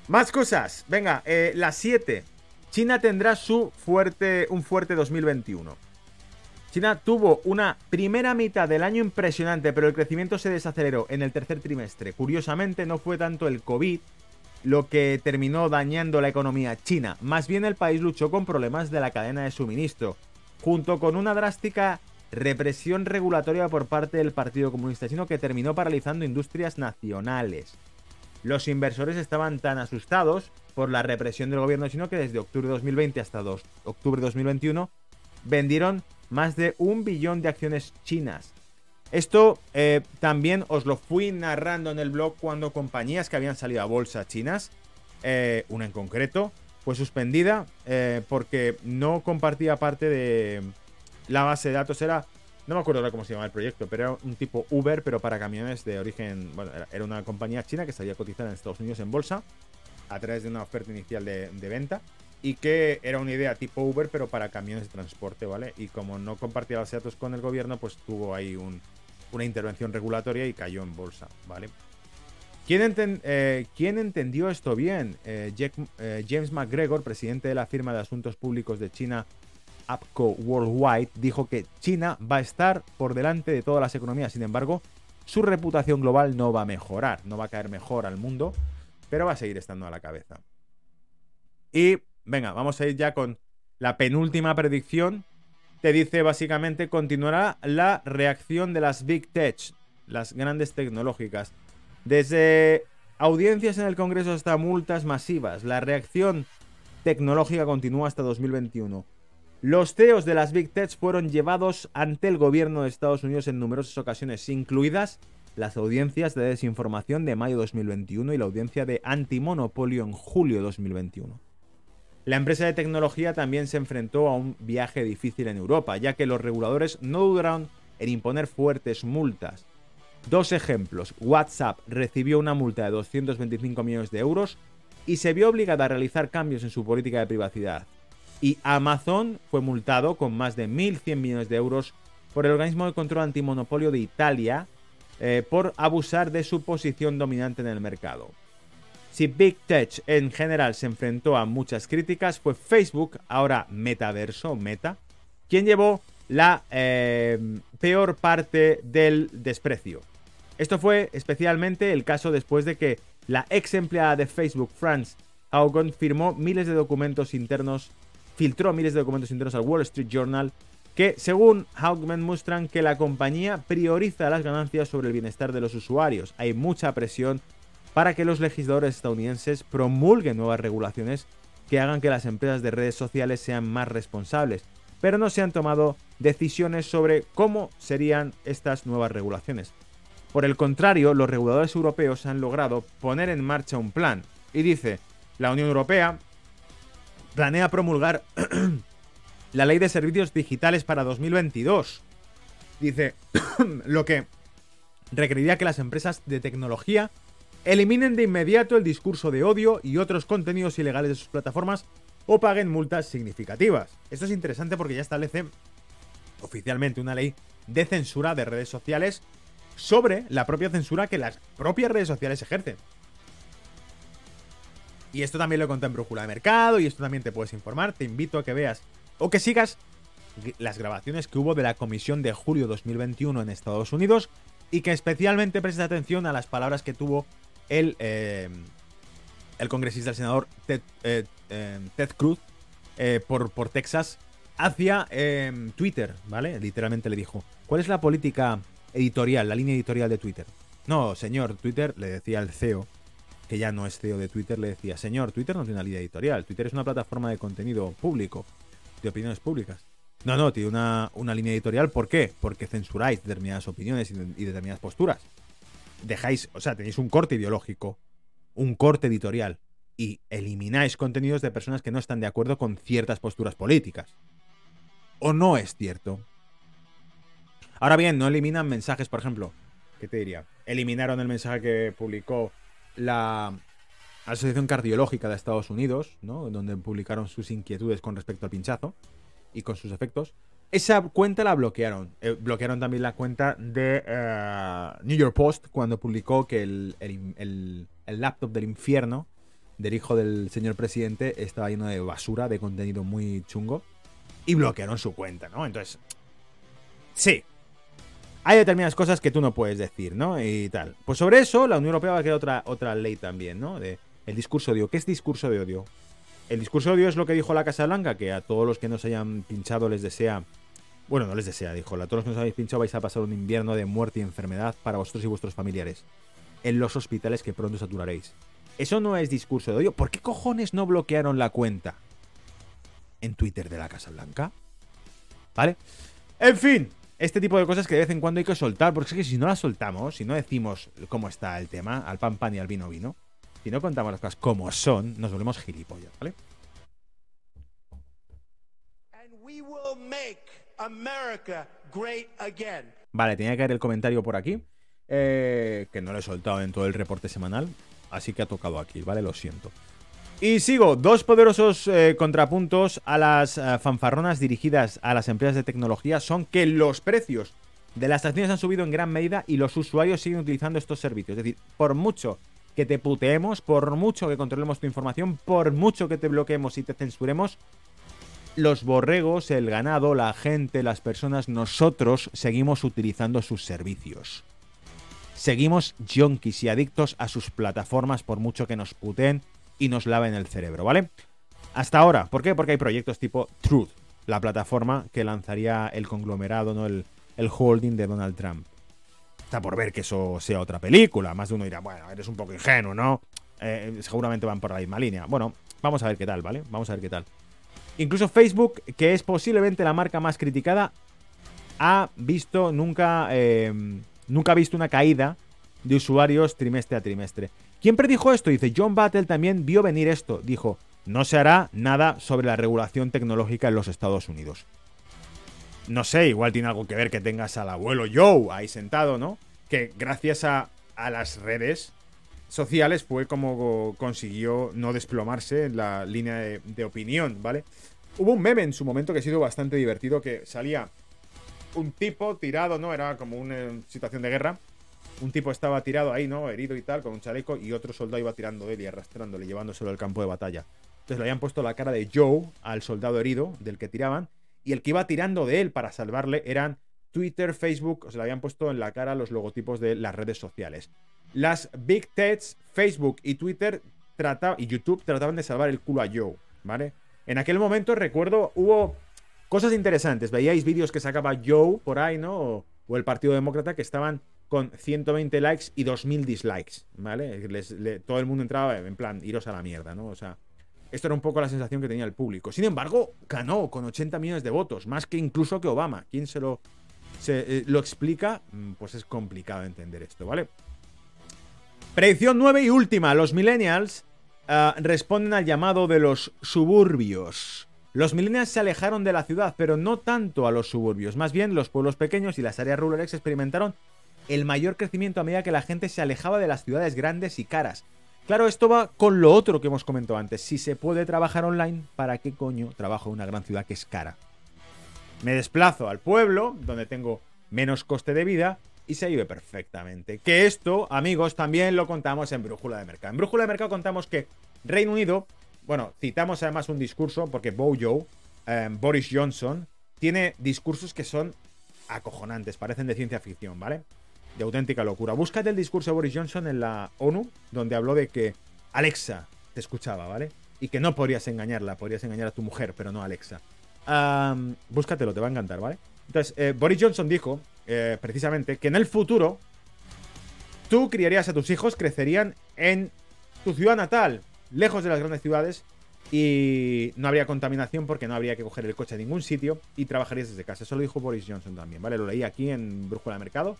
Más cosas. Venga, eh, las 7. China tendrá su fuerte, un fuerte 2021. China tuvo una primera mitad del año impresionante, pero el crecimiento se desaceleró en el tercer trimestre. Curiosamente, no fue tanto el COVID lo que terminó dañando la economía china, más bien el país luchó con problemas de la cadena de suministro, junto con una drástica represión regulatoria por parte del Partido Comunista Chino que terminó paralizando industrias nacionales. Los inversores estaban tan asustados por la represión del gobierno chino que desde octubre de 2020 hasta octubre de 2021 vendieron más de un billón de acciones chinas. Esto eh, también os lo fui narrando en el blog cuando compañías que habían salido a bolsa chinas, eh, una en concreto, fue suspendida eh, porque no compartía parte de la base de datos. Era, no me acuerdo ahora cómo se llamaba el proyecto, pero era un tipo Uber, pero para camiones de origen, bueno, era una compañía china que salía cotizada en Estados Unidos en bolsa a través de una oferta inicial de venta y que era una idea tipo Uber, pero para camiones de transporte, ¿vale? Y como no compartía los datos con el gobierno, pues tuvo ahí una intervención regulatoria y cayó en bolsa, ¿vale? ¿Quién, eh, entendió esto bien? Eh, eh, James McGregor, presidente de la firma de asuntos públicos de China, APCO Worldwide, dijo que China va a estar por delante de todas las economías. Sin embargo, su reputación global no va a mejorar, no va a caer mejor al mundo, pero va a seguir estando a la cabeza. Y Venga, vamos a ir ya con la penúltima predicción. Te dice básicamente continuará la reacción de las Big Tech, las grandes tecnológicas. Desde audiencias en el Congreso hasta multas masivas, la reacción tecnológica continúa hasta 2021. Los CEOs de las Big Tech fueron llevados ante el gobierno de Estados Unidos en numerosas ocasiones, incluidas las audiencias de desinformación de mayo 2021 y la audiencia de antimonopolio en julio 2021. La empresa de tecnología también se enfrentó a un viaje difícil en Europa, ya que los reguladores no dudaron en imponer fuertes multas. Dos ejemplos. WhatsApp recibió una multa de 225 millones de euros y se vio obligada a realizar cambios en su política de privacidad. Y Amazon fue multado con más de 1.100 millones de euros por el organismo de control antimonopolio de Italia eh, por abusar de su posición dominante en el mercado. Si Big Tech en general se enfrentó a muchas críticas, fue Facebook, ahora Metaverso, Meta, quien llevó la eh, peor parte del desprecio. Esto fue especialmente el caso después de que la ex empleada de Facebook, France Haugen, firmó miles de documentos internos, filtró miles de documentos internos al Wall Street Journal que, según Haugen, muestran que la compañía prioriza las ganancias sobre el bienestar de los usuarios. Hay mucha presión para que los legisladores estadounidenses promulguen nuevas regulaciones que hagan que las empresas de redes sociales sean más responsables, pero no se han tomado decisiones sobre cómo serían estas nuevas regulaciones. Por el contrario, los reguladores europeos han logrado poner en marcha un plan y dice, la Unión Europea planea promulgar la ley de servicios digitales para 2022. Dice, lo que requeriría que las empresas de tecnología Eliminen de inmediato el discurso de odio y otros contenidos ilegales de sus plataformas o paguen multas significativas. Esto es interesante porque ya establece oficialmente una ley de censura de redes sociales sobre la propia censura que las propias redes sociales ejercen. Y esto también lo conté en Brújula de Mercado y esto también te puedes informar. Te invito a que veas o que sigas las grabaciones que hubo de la comisión de julio 2021 en Estados Unidos y que especialmente prestes atención a las palabras que tuvo el, eh, el congresista, el senador Ted, eh, eh, Cruz por, por, Texas hacia Twitter, ¿vale? Literalmente le dijo, ¿cuál es la política editorial, la línea editorial de Twitter? No, señor, Twitter, le decía el CEO, que ya no es CEO de Twitter, le decía, señor, Twitter no tiene una línea editorial, Twitter es una plataforma de contenido público, de opiniones públicas. No, no, tiene una, línea editorial. ¿Por qué? Porque censuráis determinadas opiniones y, determinadas posturas. Dejáis, o sea, tenéis un corte ideológico, un corte editorial y elimináis contenidos de personas que no están de acuerdo con ciertas posturas políticas. ¿O no es cierto? Ahora bien, no eliminan mensajes, por ejemplo, ¿qué te diría? Eliminaron el mensaje que publicó la Asociación Cardiológica de Estados Unidos, ¿no? Donde publicaron sus inquietudes con respecto al pinchazo y con sus efectos. Esa cuenta la bloquearon. Eh, bloquearon también la cuenta de eh, New York Post cuando publicó que el, el, laptop del infierno del hijo del señor presidente estaba lleno de basura, de contenido muy chungo. Y bloquearon su cuenta, ¿no? Entonces, sí. Hay determinadas cosas que tú no puedes decir, ¿no? Y tal. Pues sobre eso, la Unión Europea va a crear otra, otra ley también, ¿no? De el discurso de odio. ¿Qué es discurso de odio? El discurso de odio es lo que dijo la Casa Blanca, que a todos los que no se hayan pinchado les desea. Bueno, no les desea, dijo. A todos los que no os habéis pinchado vais a pasar un invierno de muerte y enfermedad para vosotros y vuestros familiares. En los hospitales que pronto saturaréis. Eso no es discurso de odio. ¿Por qué cojones no bloquearon la cuenta? En Twitter de la Casa Blanca. ¿Vale? En fin, este tipo de cosas que de vez en cuando hay que soltar, porque es que si no las soltamos, si no decimos cómo está el tema, al pan pan y al vino vino, si no contamos las cosas como son, nos volvemos gilipollas, ¿vale? Vale, tenía que caer el comentario por aquí, eh, que no lo he soltado en todo el reporte semanal, así que ha tocado aquí, ¿vale? Lo siento. Y sigo, dos poderosos eh, contrapuntos a las eh, fanfarronas dirigidas a las empresas de tecnología son que los precios de las acciones han subido en gran medida y los usuarios siguen utilizando estos servicios. Es decir, por mucho que te puteemos, por mucho que controlemos tu información, por mucho que te bloqueemos y te censuremos, los borregos, el ganado, la gente, las personas, nosotros seguimos utilizando sus servicios. Seguimos junkies y adictos a sus plataformas por mucho que nos puteen y nos laven el cerebro, ¿vale? Hasta ahora, ¿por qué? Porque hay proyectos tipo Truth, la plataforma que lanzaría el conglomerado, ¿no? El, el holding de Donald Trump por ver que eso sea otra película. Más de uno dirá, bueno, eres un poco ingenuo, ¿no? Eh, seguramente van por la misma línea. Bueno, vamos a ver qué tal, ¿vale? Vamos a ver qué tal. Incluso Facebook, que es posiblemente la marca más criticada, ha visto nunca, eh, nunca ha visto una caída de usuarios trimestre a trimestre. ¿Quién predijo esto? Dice, John Battle también vio venir esto. Dijo, no se hará nada sobre la regulación tecnológica en los Estados Unidos. No sé, igual tiene algo que ver que tengas al abuelo Joe ahí sentado, ¿no? Que gracias a, las redes sociales fue como consiguió no desplomarse en la línea de, opinión, ¿vale? Hubo un meme en su momento que ha sido bastante divertido que salía un tipo tirado, ¿no? Era como una situación de guerra. Un tipo estaba tirado ahí, ¿no? Herido y tal, con un chaleco, y otro soldado iba tirando de él y arrastrándole, llevándoselo al campo de batalla. Entonces le habían puesto la cara de Joe al soldado herido del que tiraban, y el que iba tirando de él para salvarle eran Twitter, Facebook, se le habían puesto en la cara los logotipos de las redes sociales. Las Big Techs, Facebook y Twitter y YouTube trataban de salvar el culo a Joe, ¿vale? En aquel momento recuerdo hubo cosas interesantes. Veíais vídeos que sacaba Joe por ahí, ¿no? O, el Partido Demócrata que estaban con 120 likes y 2000 dislikes, ¿vale? todo el mundo entraba en plan, iros a la mierda, ¿no? O sea, esto era un poco la sensación que tenía el público. Sin embargo, ganó con 80 millones de votos, más que incluso que Obama. ¿Quién se lo, se, eh, lo explica? Mm, pues es complicado entender esto, ¿vale? Predicción 9 y última. Los millennials ah, responden al llamado de los suburbios. Los millennials se alejaron de la ciudad, pero no tanto a los suburbios. Más bien, los pueblos pequeños y las áreas rurales experimentaron el mayor crecimiento a medida que la gente se alejaba de las ciudades grandes y caras. Claro, esto va con lo otro que hemos comentado antes. Si se puede trabajar online, ¿para qué coño trabajo en una gran ciudad que es cara? Me desplazo al pueblo, donde tengo menos coste de vida, y se vive perfectamente. Que esto, amigos, también lo contamos en Brújula de Mercado. En Brújula de Mercado contamos que Reino Unido, bueno, citamos además un discurso, porque Bojo, eh, Boris Johnson, tiene discursos que son acojonantes, parecen de ciencia ficción, ¿vale? De auténtica locura. Búscate el discurso de Boris Johnson en la ONU, donde habló de que Alexa te escuchaba, ¿vale? Y que no podrías engañarla, podrías engañar a tu mujer, pero no a Alexa. búscatelo, te va a encantar, ¿vale? Entonces, eh, Boris Johnson dijo, eh, precisamente, que en el futuro tú criarías a tus hijos, crecerían en tu ciudad natal, lejos de las grandes ciudades, y no habría contaminación porque no habría que coger el coche a ningún sitio y trabajarías desde casa. Eso lo dijo Boris Johnson también, ¿vale? Lo leí aquí en Brújula de Mercado.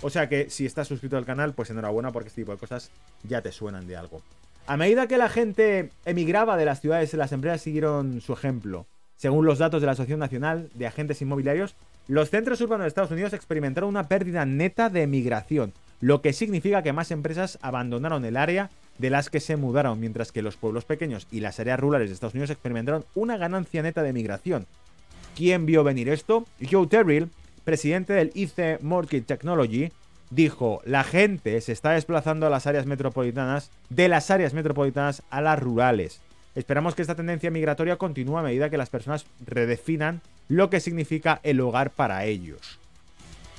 O sea que si estás suscrito al canal, pues enhorabuena porque este tipo de cosas ya te suenan de algo. A medida que la gente emigraba de las ciudades, las empresas siguieron su ejemplo. Según los datos de la Asociación Nacional de Agentes Inmobiliarios, los centros urbanos de Estados Unidos experimentaron una pérdida neta de emigración, lo que significa que más empresas abandonaron el área de las que se mudaron, mientras que los pueblos pequeños y las áreas rurales de Estados Unidos experimentaron una ganancia neta de emigración. ¿Quién vio venir esto? Joe Terrill, presidente del IC Mortgage Technology, dijo, la gente se está desplazando a las áreas metropolitanas, de las áreas metropolitanas a las rurales. Esperamos que esta tendencia migratoria continúe a medida que las personas redefinan lo que significa el hogar para ellos.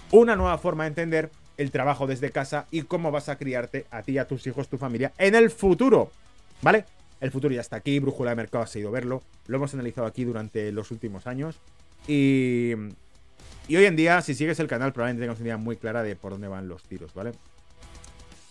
Una nueva forma de entender el trabajo desde casa y cómo vas a criarte a ti, a tus hijos, tu familia en el futuro. ¿Vale? El futuro ya está aquí, Brújula de Mercado ha ido verlo, lo hemos analizado aquí durante los últimos años y y hoy en día, si sigues el canal, probablemente tengas una idea muy clara de por dónde van los tiros, ¿vale?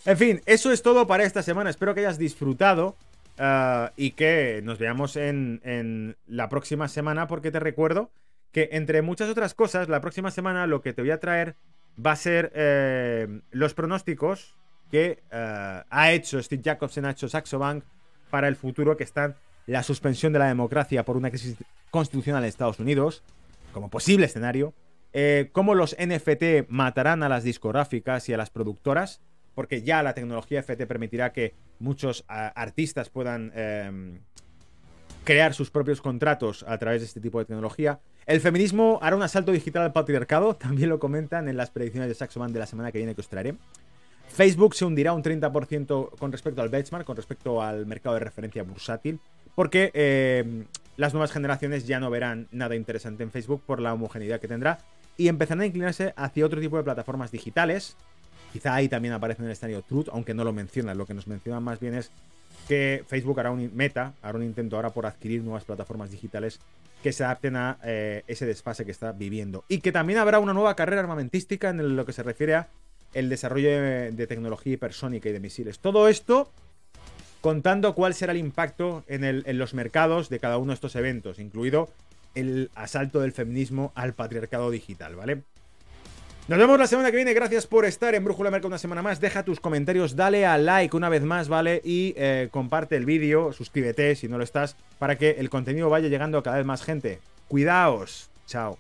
En fin, eso es todo para esta semana. Espero que hayas disfrutado uh, y que nos veamos en, la próxima semana, porque te recuerdo que entre muchas otras cosas, la próxima semana lo que te voy a traer va a ser eh, los pronósticos que uh, ha hecho Steve Jacobs ha hecho Saxo Bank para el futuro, que están la suspensión de la democracia por una crisis constitucional en Estados Unidos, como posible escenario, eh, cómo los NFT matarán a las discográficas y a las productoras, porque ya la tecnología FT permitirá que muchos artistas puedan em, crear sus propios contratos a través de este tipo de tecnología. El feminismo hará un asalto digital al patriarcado, también lo comentan en las predicciones de Saxoman de la semana que viene que os traeré. Facebook se hundirá un 30% con respecto al benchmark, con respecto al mercado de referencia bursátil, porque em, las nuevas generaciones ya no verán nada interesante en Facebook por la homogeneidad que tendrá y empezarán a inclinarse hacia otro tipo de plataformas digitales. Quizá ahí también aparece en el escenario Truth, aunque no lo mencionan. Lo que nos mencionan más bien es que Facebook hará un meta, hará un intento ahora por adquirir nuevas plataformas digitales que se adapten a eh, ese desfase que está viviendo. Y que también habrá una nueva carrera armamentística en lo que se refiere a el desarrollo de, tecnología hipersónica y de misiles. Todo esto contando cuál será el impacto en, en los mercados de cada uno de estos eventos, incluido el asalto del feminismo al patriarcado digital, ¿vale? Nos vemos la semana que viene. Gracias por estar en Brújula Merca una semana más. Deja tus comentarios, dale a like una vez más, ¿vale? Y eh, comparte el vídeo, suscríbete si no lo estás, para que el contenido vaya llegando a cada vez más gente. Cuidaos. Chao.